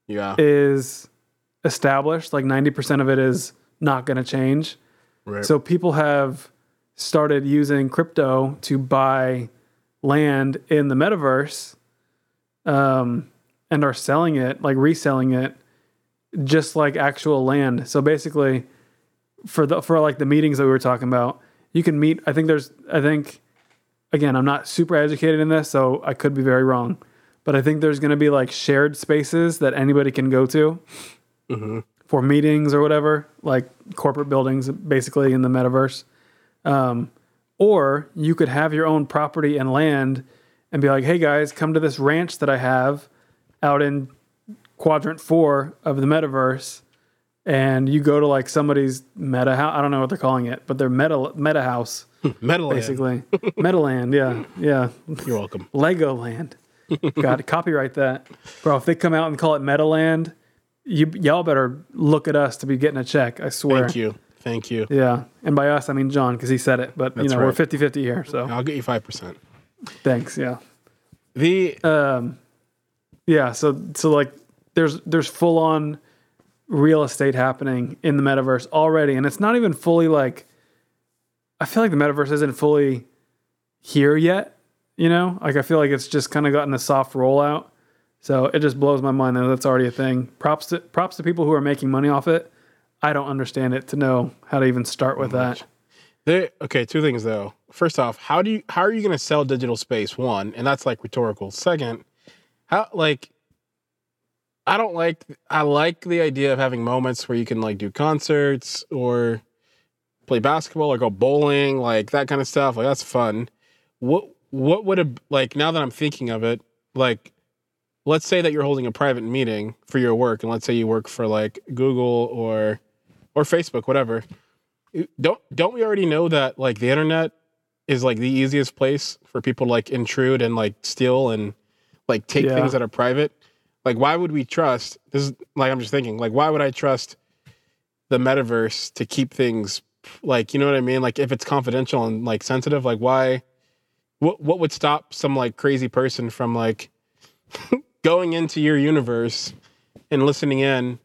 yeah, is established, like 90% of it is not going to change. right. So people have started using crypto to buy land in the metaverse, um, and are selling it, like reselling it, just like actual land. So basically, for the for like the meetings that we were talking about, you can meet. I think there's. I think, again, I'm not super educated in this, so I could be very wrong. But I think there's going to be like shared spaces that anybody can go to for meetings or whatever, like corporate buildings, basically in the metaverse. Um, or you could have your own property and land and be like, hey guys, come to this ranch that I have out in quadrant four of the metaverse. And you go to like somebody's meta house. I don't know what they're calling it, but their meta meta house, Metal basically. meta land, yeah. Yeah. You're welcome. Legoland. Got to copyright that, bro. If they come out and call it Metaland, you y'all better look at us to be getting a check. I swear. Thank you. Thank you. Yeah, and by us I mean John because he said it. But you That's know we're right. 50-50 here, so I'll get you five percent. thanks. Yeah, The um, yeah. So so like there's there's full on real estate happening in the metaverse already, and it's not even fully like. I feel like the metaverse isn't fully here yet. You know, like I feel like it's just kind of gotten a soft rollout. So it just blows my mind that that's already a thing. Props to props to people who are making money off it. I don't understand it to know how to even start with that. Okay, two things though. First off, how do you how are you going to sell digital space? One, and that's like rhetorical. Second, how like I don't like I like the idea of having moments where you can like do concerts or play basketball or go bowling, like that kind of stuff. Like that's fun. What what would have like now that I'm thinking of it, like let's say that you're holding a private meeting for your work and let's say you work for like Google or or Facebook, whatever don't don't we already know that like the internet is like the easiest place for people to like intrude and like steal and like take Yeah. things that are private like why would we trust this is like i'm just thinking like why would i trust the metaverse to keep things like you know what i mean like if it's confidential and like sensitive like why what what would stop some like crazy person from like going into your universe and listening in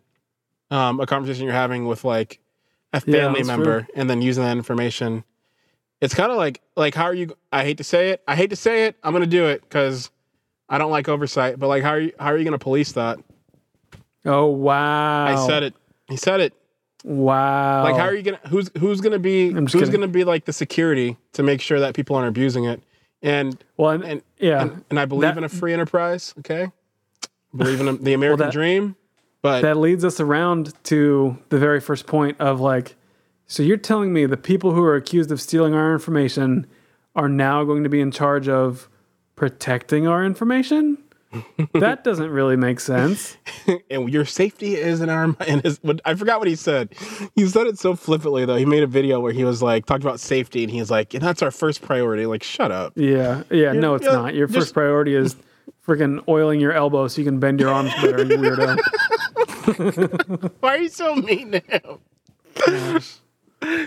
um a conversation you're having with like a family that's member and then using that information. It's kind of like like how are you i hate to say it i hate to say it i'm gonna do it because i don't like oversight but like how are you how are you gonna police that? Oh wow! i said it. He said it. Wow! like how are you gonna who's who's gonna be who's kidding. gonna be like the security to make sure that people aren't abusing it? And Well, and, and yeah, and, and i believe That- in a free enterprise okay believe in the american that- dream but that leads us around to the very first point of like, so you're telling me the people who are accused of stealing our information are now going to be in charge of protecting our information? that doesn't really make sense. and your safety is in our what I forgot what he said. He said it so flippantly though. He made a video where he was like talked about safety and he's like, and that's our first priority. Like, shut up. Yeah, yeah, no, it's not. Your just- first priority is freaking oiling your elbow so you can bend your arms better, you weirdo. Why are you so mean to him?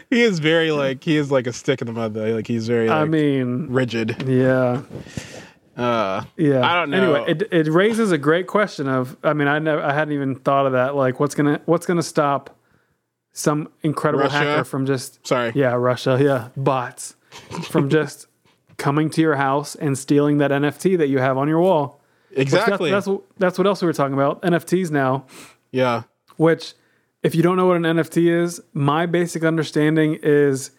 he is very like he is like a stick in the mud though. Like he's very like, I mean, rigid. yeah. Uh Yeah. I don't know. Anyway, it, it raises a great question of I mean, I never I hadn't even thought of that. Like what's gonna what's gonna stop some incredible Russia? hacker from just sorry. yeah, Russia, yeah, bots from just coming to your house and stealing that NFT that you have on your wall. That's- Exactly. That's, what that's what else we were talking about. NFTs now, yeah. which if you don't know what an NFT is, my basic understanding is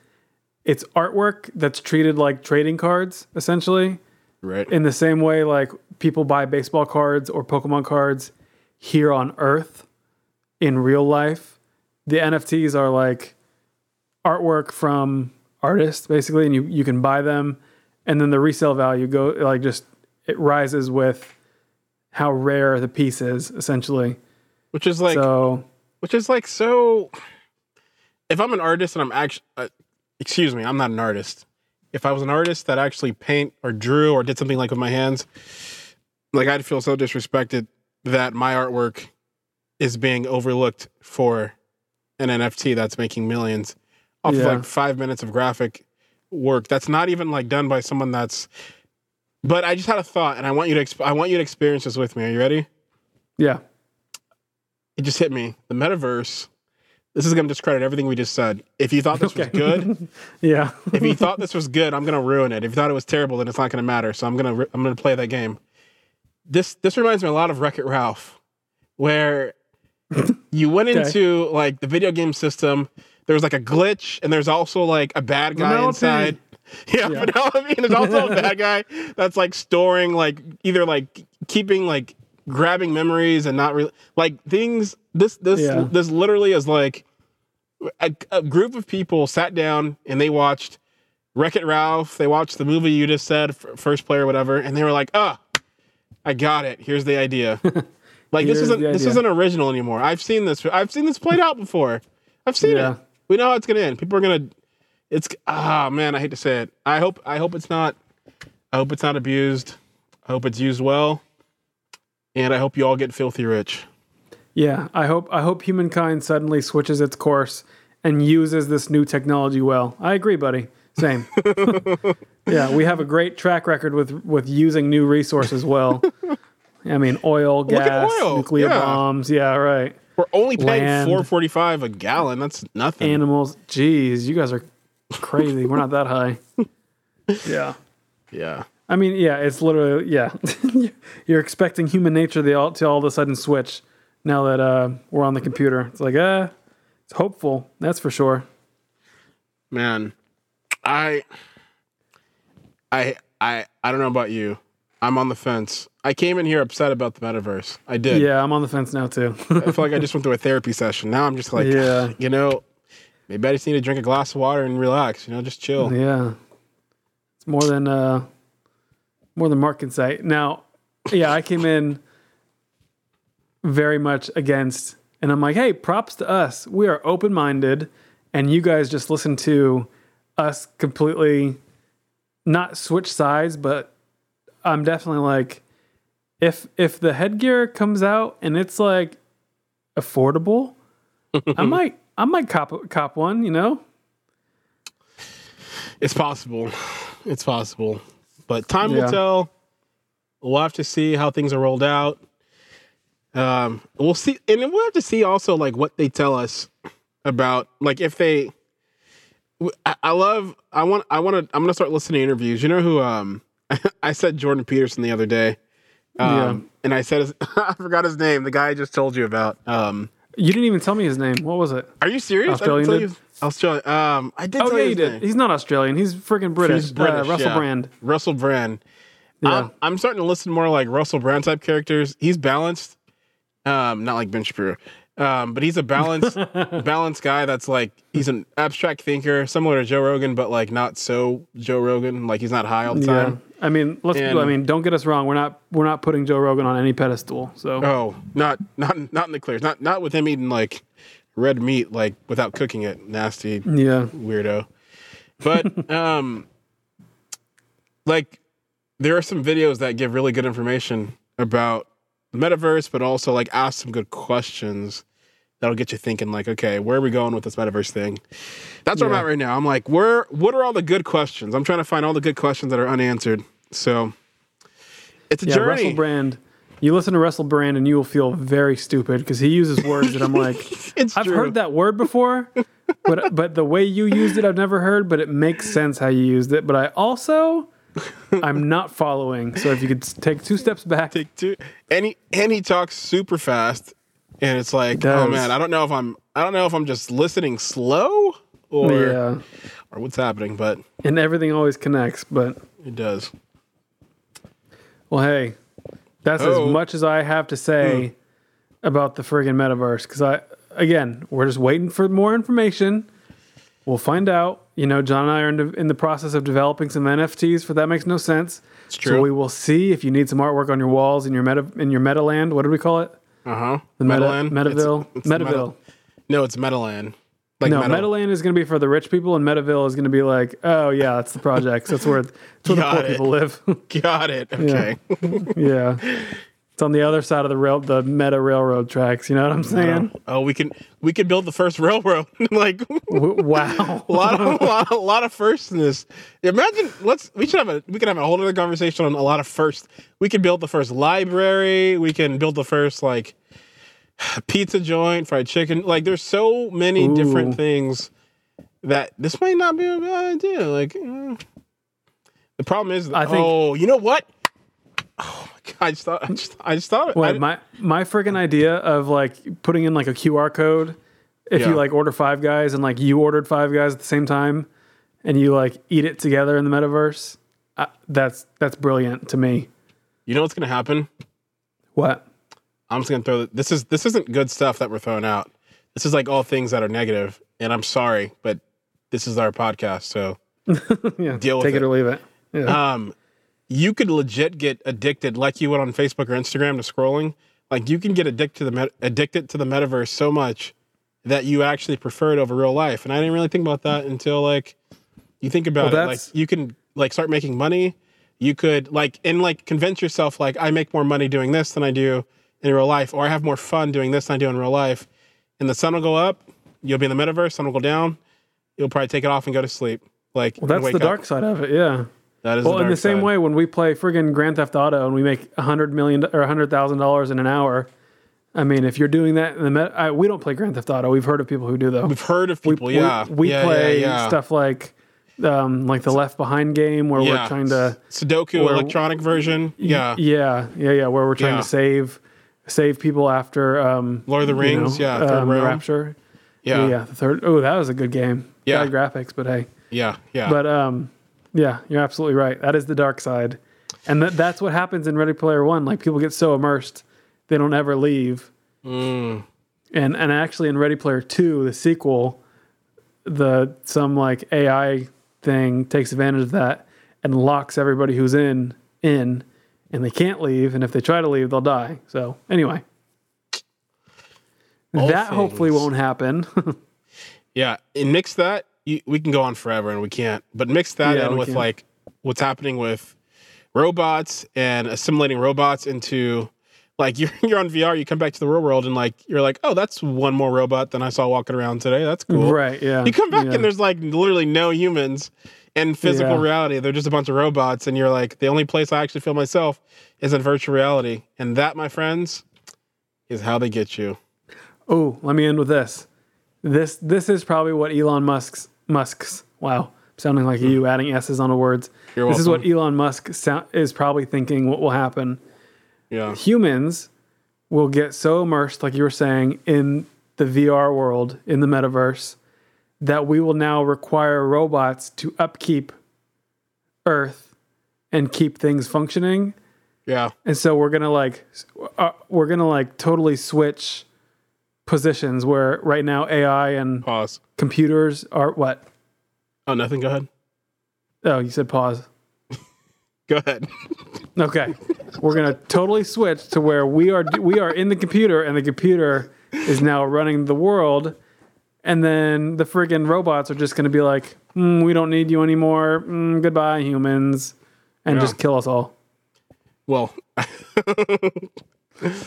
it's artwork that's treated like trading cards, essentially Right. in the same way like people buy baseball cards or Pokemon cards here on Earth in real life, the NFTs are like artwork from artists basically, and you you can buy them, and then the resale value go like just it rises with how rare the piece is essentially. Which is like so which is like so if i'm an artist and i'm actually uh, excuse me i'm not an artist if i was an artist that actually paint or drew or did something like with my hands like i'd feel so disrespected that my artwork is being overlooked for an nft that's making millions off of like five minutes of graphic work that's not even like done by someone that's but i just had a thought and i want you to exp- i want you to experience this with me are you ready yeah, it just hit me. The metaverse. This is going to discredit everything we just said. If you thought this was good, yeah, if you thought this was good, I'm going to ruin it. If you thought it was terrible, then it's not going to matter. So I'm going to I'm going to play that game. This this reminds me a lot of Wreck It Ralph, where you went Okay. into like the video game system. There was like a glitch, and there's also like a bad guy Vanellope. inside. Yeah, Yeah. Penelope, there's also a bad guy that's like storing like either like keeping like grabbing memories and not really like things. This this Yeah. this literally is like a, a group of people sat down and they watched Wreck It Ralph. They watched the movie you just said, First Player, whatever, and they were like, "Ah, I got it. Here's the idea." like this isn't this isn't original anymore. I've seen this. I've seen this played out before. I've seen Yeah. it. We know how it's gonna end. People are gonna. It's ah man, I hate to say it. I hope I hope it's not. I hope it's not abused. I hope it's used well, and I hope you all get filthy rich. Yeah, I hope I hope humankind suddenly switches its course and uses this new technology well. I agree, buddy. Same. yeah, we have a great track record with with using new resources well. I mean, oil, gas, oil, nuclear yeah. bombs. Yeah, right. We're only paying Land. four forty five a gallon. That's nothing. Animals. Jeez, you guys are crazy. We're not that high. Yeah. yeah. I mean, yeah, it's literally yeah. You're expecting human nature to all, to all of a sudden switch now that uh, we're on the computer. It's like, uh, it's hopeful. That's for sure. Man, I, I, I, I don't know about you. I'm on the fence. I came in here upset about the metaverse. I did. Yeah, I'm on the fence now too. I feel like I just went through a therapy session. Now I'm just like, Yeah. you know, maybe I just need to drink a glass of water and relax. You know, just chill. yeah, it's more than uh, more than Mark can say. Now, yeah, I came in very much against, and I'm like, hey, props to us. We are open minded, and you guys just listen to us completely not switch sides, but I'm definitely like, if if the headgear comes out and it's like affordable, I might I might cop cop one. You know. It's possible. It's possible. But time Yeah. will tell. We'll have to see how things are rolled out. Um, we'll see, and then we'll have to see also like what they tell us about like if they. I, I love. I want. I want to. I'm gonna start listening to interviews. You know who? Um, I said Jordan Peterson the other day. Um, Yeah. and I said his, I forgot his name. The guy I just told you about. Um, You didn't even tell me his name. What was it? are you serious? Australian I didn't tell you. Australian. Um, I did Oh tell yeah, you did. name. He's not Australian. He's freaking British. He's British, Uh, Russell yeah. Brand. Russell Brand. Yeah. I'm, I'm starting to listen more like Russell Brand type characters. He's balanced, um, not like Ben Shapiro, um, but he's a balanced, balanced guy. That's like he's an abstract thinker, similar to Joe Rogan, but like not so Joe Rogan. Like he's not high all the time. I mean, let's. And- I mean, don't get us wrong. We're not. We're not putting Joe Rogan on any pedestal. So Oh, not not not in the clear. Not not with him eating like red meat like without cooking it. Nasty yeah, weirdo. But um like there are some videos that give really good information about the metaverse, but also like ask some good questions that'll get you thinking like, okay, where are we going with this metaverse thing? That's where Yeah. I'm at right now. I'm like, where what are all the good questions? I'm trying to find all the good questions that are unanswered. So it's a yeah. journey. Russell Brand. You listen to Russell Brand, and you will feel very stupid because he uses words that I'm like, I've true. heard that word before, but but the way you used it, I've never heard. But it makes sense how you used it. But I also, I'm not following. So if you could take two steps back, Take two. And he and he talks super fast, and it's like, oh man, I don't know if I'm I don't know if I'm just listening slow or yeah, or what's happening, but and everything always connects. But it does. Well, hey, that's Oh. as much as I have to say hmm. about the friggin' metaverse. Because I, again, we're just waiting for more information. We'll find out. You know, John and I are in the, in the process of developing some NFTs for that makes no sense. It's true. So we will see if you need some artwork on your walls in your meta in your meta land. What do we call it? Uh huh. The meta, Metaville. Metaville. no, it's Metaland. Like no, Meta- Metaland is going to be for the rich people, and Metaville is going to be like, oh yeah, that's the projects. That's where, that's where the poor it. people live. Got it. Okay. yeah, it's on the other side of the rail, the Meta railroad tracks. You know what I'm saying? oh, we can we can build the first railroad. like wow. a lot of a lot, a lot of firsts in this. Imagine let's we should have a we can have a whole other conversation on a lot of firsts. We can build the first library. We can build the first like pizza joint, fried chicken. Like there's so many Ooh. different things that this might not be a good idea. Like eh. the problem is, I think- oh, you know what? Oh my god! I just thought I just, I just thought it. I my my freaking idea of like putting in like a QR code if Yeah. you like order Five Guys and like you ordered Five Guys at the same time, and you like eat it together in the metaverse. Uh, that's that's brilliant to me. you know what's gonna happen? What? I'm just gonna throw this is this isn't good stuff that we're throwing out. this is like all things that are negative, and I'm sorry, but this is our podcast, so yeah, Deal with take it. it. or leave it. Yeah. um, you could legit get addicted, like you would on Facebook or Instagram, to scrolling. Like you can get addicted to the met- addicted to the metaverse so much that you actually prefer it over real life. And I didn't really think about that until like you think about Well, it. Like you can like start making money. You could like and like convince yourself like I make more money doing this than I do in real life, or I have more fun doing this than I do in real life. And the sun will go up. You'll be in the metaverse. Sun will go down. You'll probably take it off and go to sleep. Like well, that's the dark side of it. Yeah. That is Well, the in the same side. way, when we play friggin' Grand Theft Auto and we make a hundred million or a hundred thousand dollars in an hour, I mean, if you're doing that in the met, I, we don't play Grand Theft Auto. We've heard of people who do though. We've heard of people. we, yeah, we yeah, play yeah, yeah. stuff like um, like the Left Behind game where we're trying to Sudoku where- electronic version. Yeah. yeah yeah yeah where we're trying Yeah. to save save people after um, Lord of the you Rings. know, yeah. Third um. Rapture. Yeah. yeah, the third. Oh, that was a good game. Yeah. Bad graphics, but hey. Yeah. Yeah. But um, yeah, you're absolutely right. That is the dark side, and that that's what happens in Ready Player One. Like people get so immersed, they don't ever leave. Mm. And and actually in Ready Player Two, the sequel, the some like AI thing takes advantage of that and locks everybody who's in in, and they can't leave. And if they try to leave, they'll die. So anyway. All that hopefully won't happen. yeah. And mix that. You, we can go on forever, and we can't. But mix that Yeah, in with can. like what's happening with robots and assimilating robots into like you're you're on VR. You come back to the real world, and like you're like, oh, that's one more robot than I saw walking around today. That's cool. right? Yeah. You come back yeah. and there's like literally no humans in physical Yeah. reality. They're just a bunch of robots, and you're like, the only place I actually feel myself is in virtual reality. And that, my friends, is how they get you. Oh, let me end with this. This this is probably what Elon Musk's Musk's wow, sounding like you mm. adding s's onto words. You're this is what. Elon Musk sound, is probably thinking what will happen. Yeah. Humans will get so immersed, like you were saying, in the VR world, in the metaverse, that we will now require robots to upkeep Earth and keep things functioning. Yeah. And so we're gonna like uh, we're gonna like totally switch positions where right now AI and Pause. computers are what? Oh, nothing. Go ahead. Oh, you said pause. Go ahead. Okay, we're gonna totally switch to where we are we are in the computer and the computer is now running the world, and then the friggin' robots are just gonna be like, mm, we don't need you anymore. Mm, goodbye, humans, and Yeah. just kill us all. Well,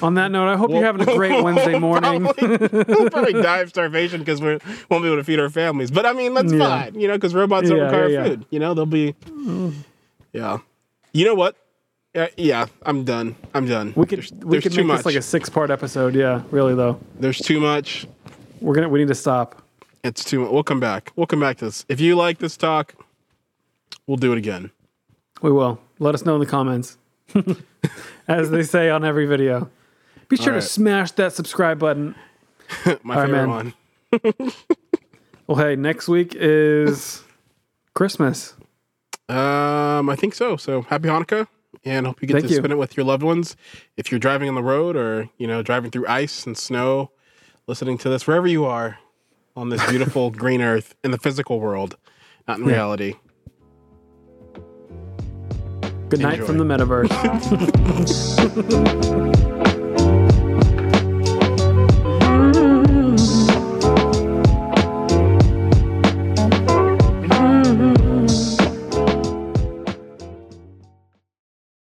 On that note, I hope you're having a great Wednesday morning. we'll probably die of starvation because we won't be able to feed our families. But I mean, that's Yeah. fine, you know, because robots don't require yeah, food. You know, they'll be. Yeah. You know what? Yeah, yeah, I'm done. I'm done. We could there's, we there's could make much. this like a six part episode. Yeah, really though. there's too much. We're gonna we need to stop. It's too much. We'll come back. We'll come back to this. If you like this talk, we'll do it again. We will. Let us know in the comments. As they say on every video. Be sure right. to smash that subscribe button. My All right, favorite man. one. Well, hey, next week is Christmas. Um, I think so. So happy Hanukkah, and hope you get Thank to you. spend it with your loved ones. If you're driving on the road, or you know, driving through ice and snow, listening to this wherever you are on this beautiful green earth in the physical world, not in Yeah. reality. Good night from the metaverse.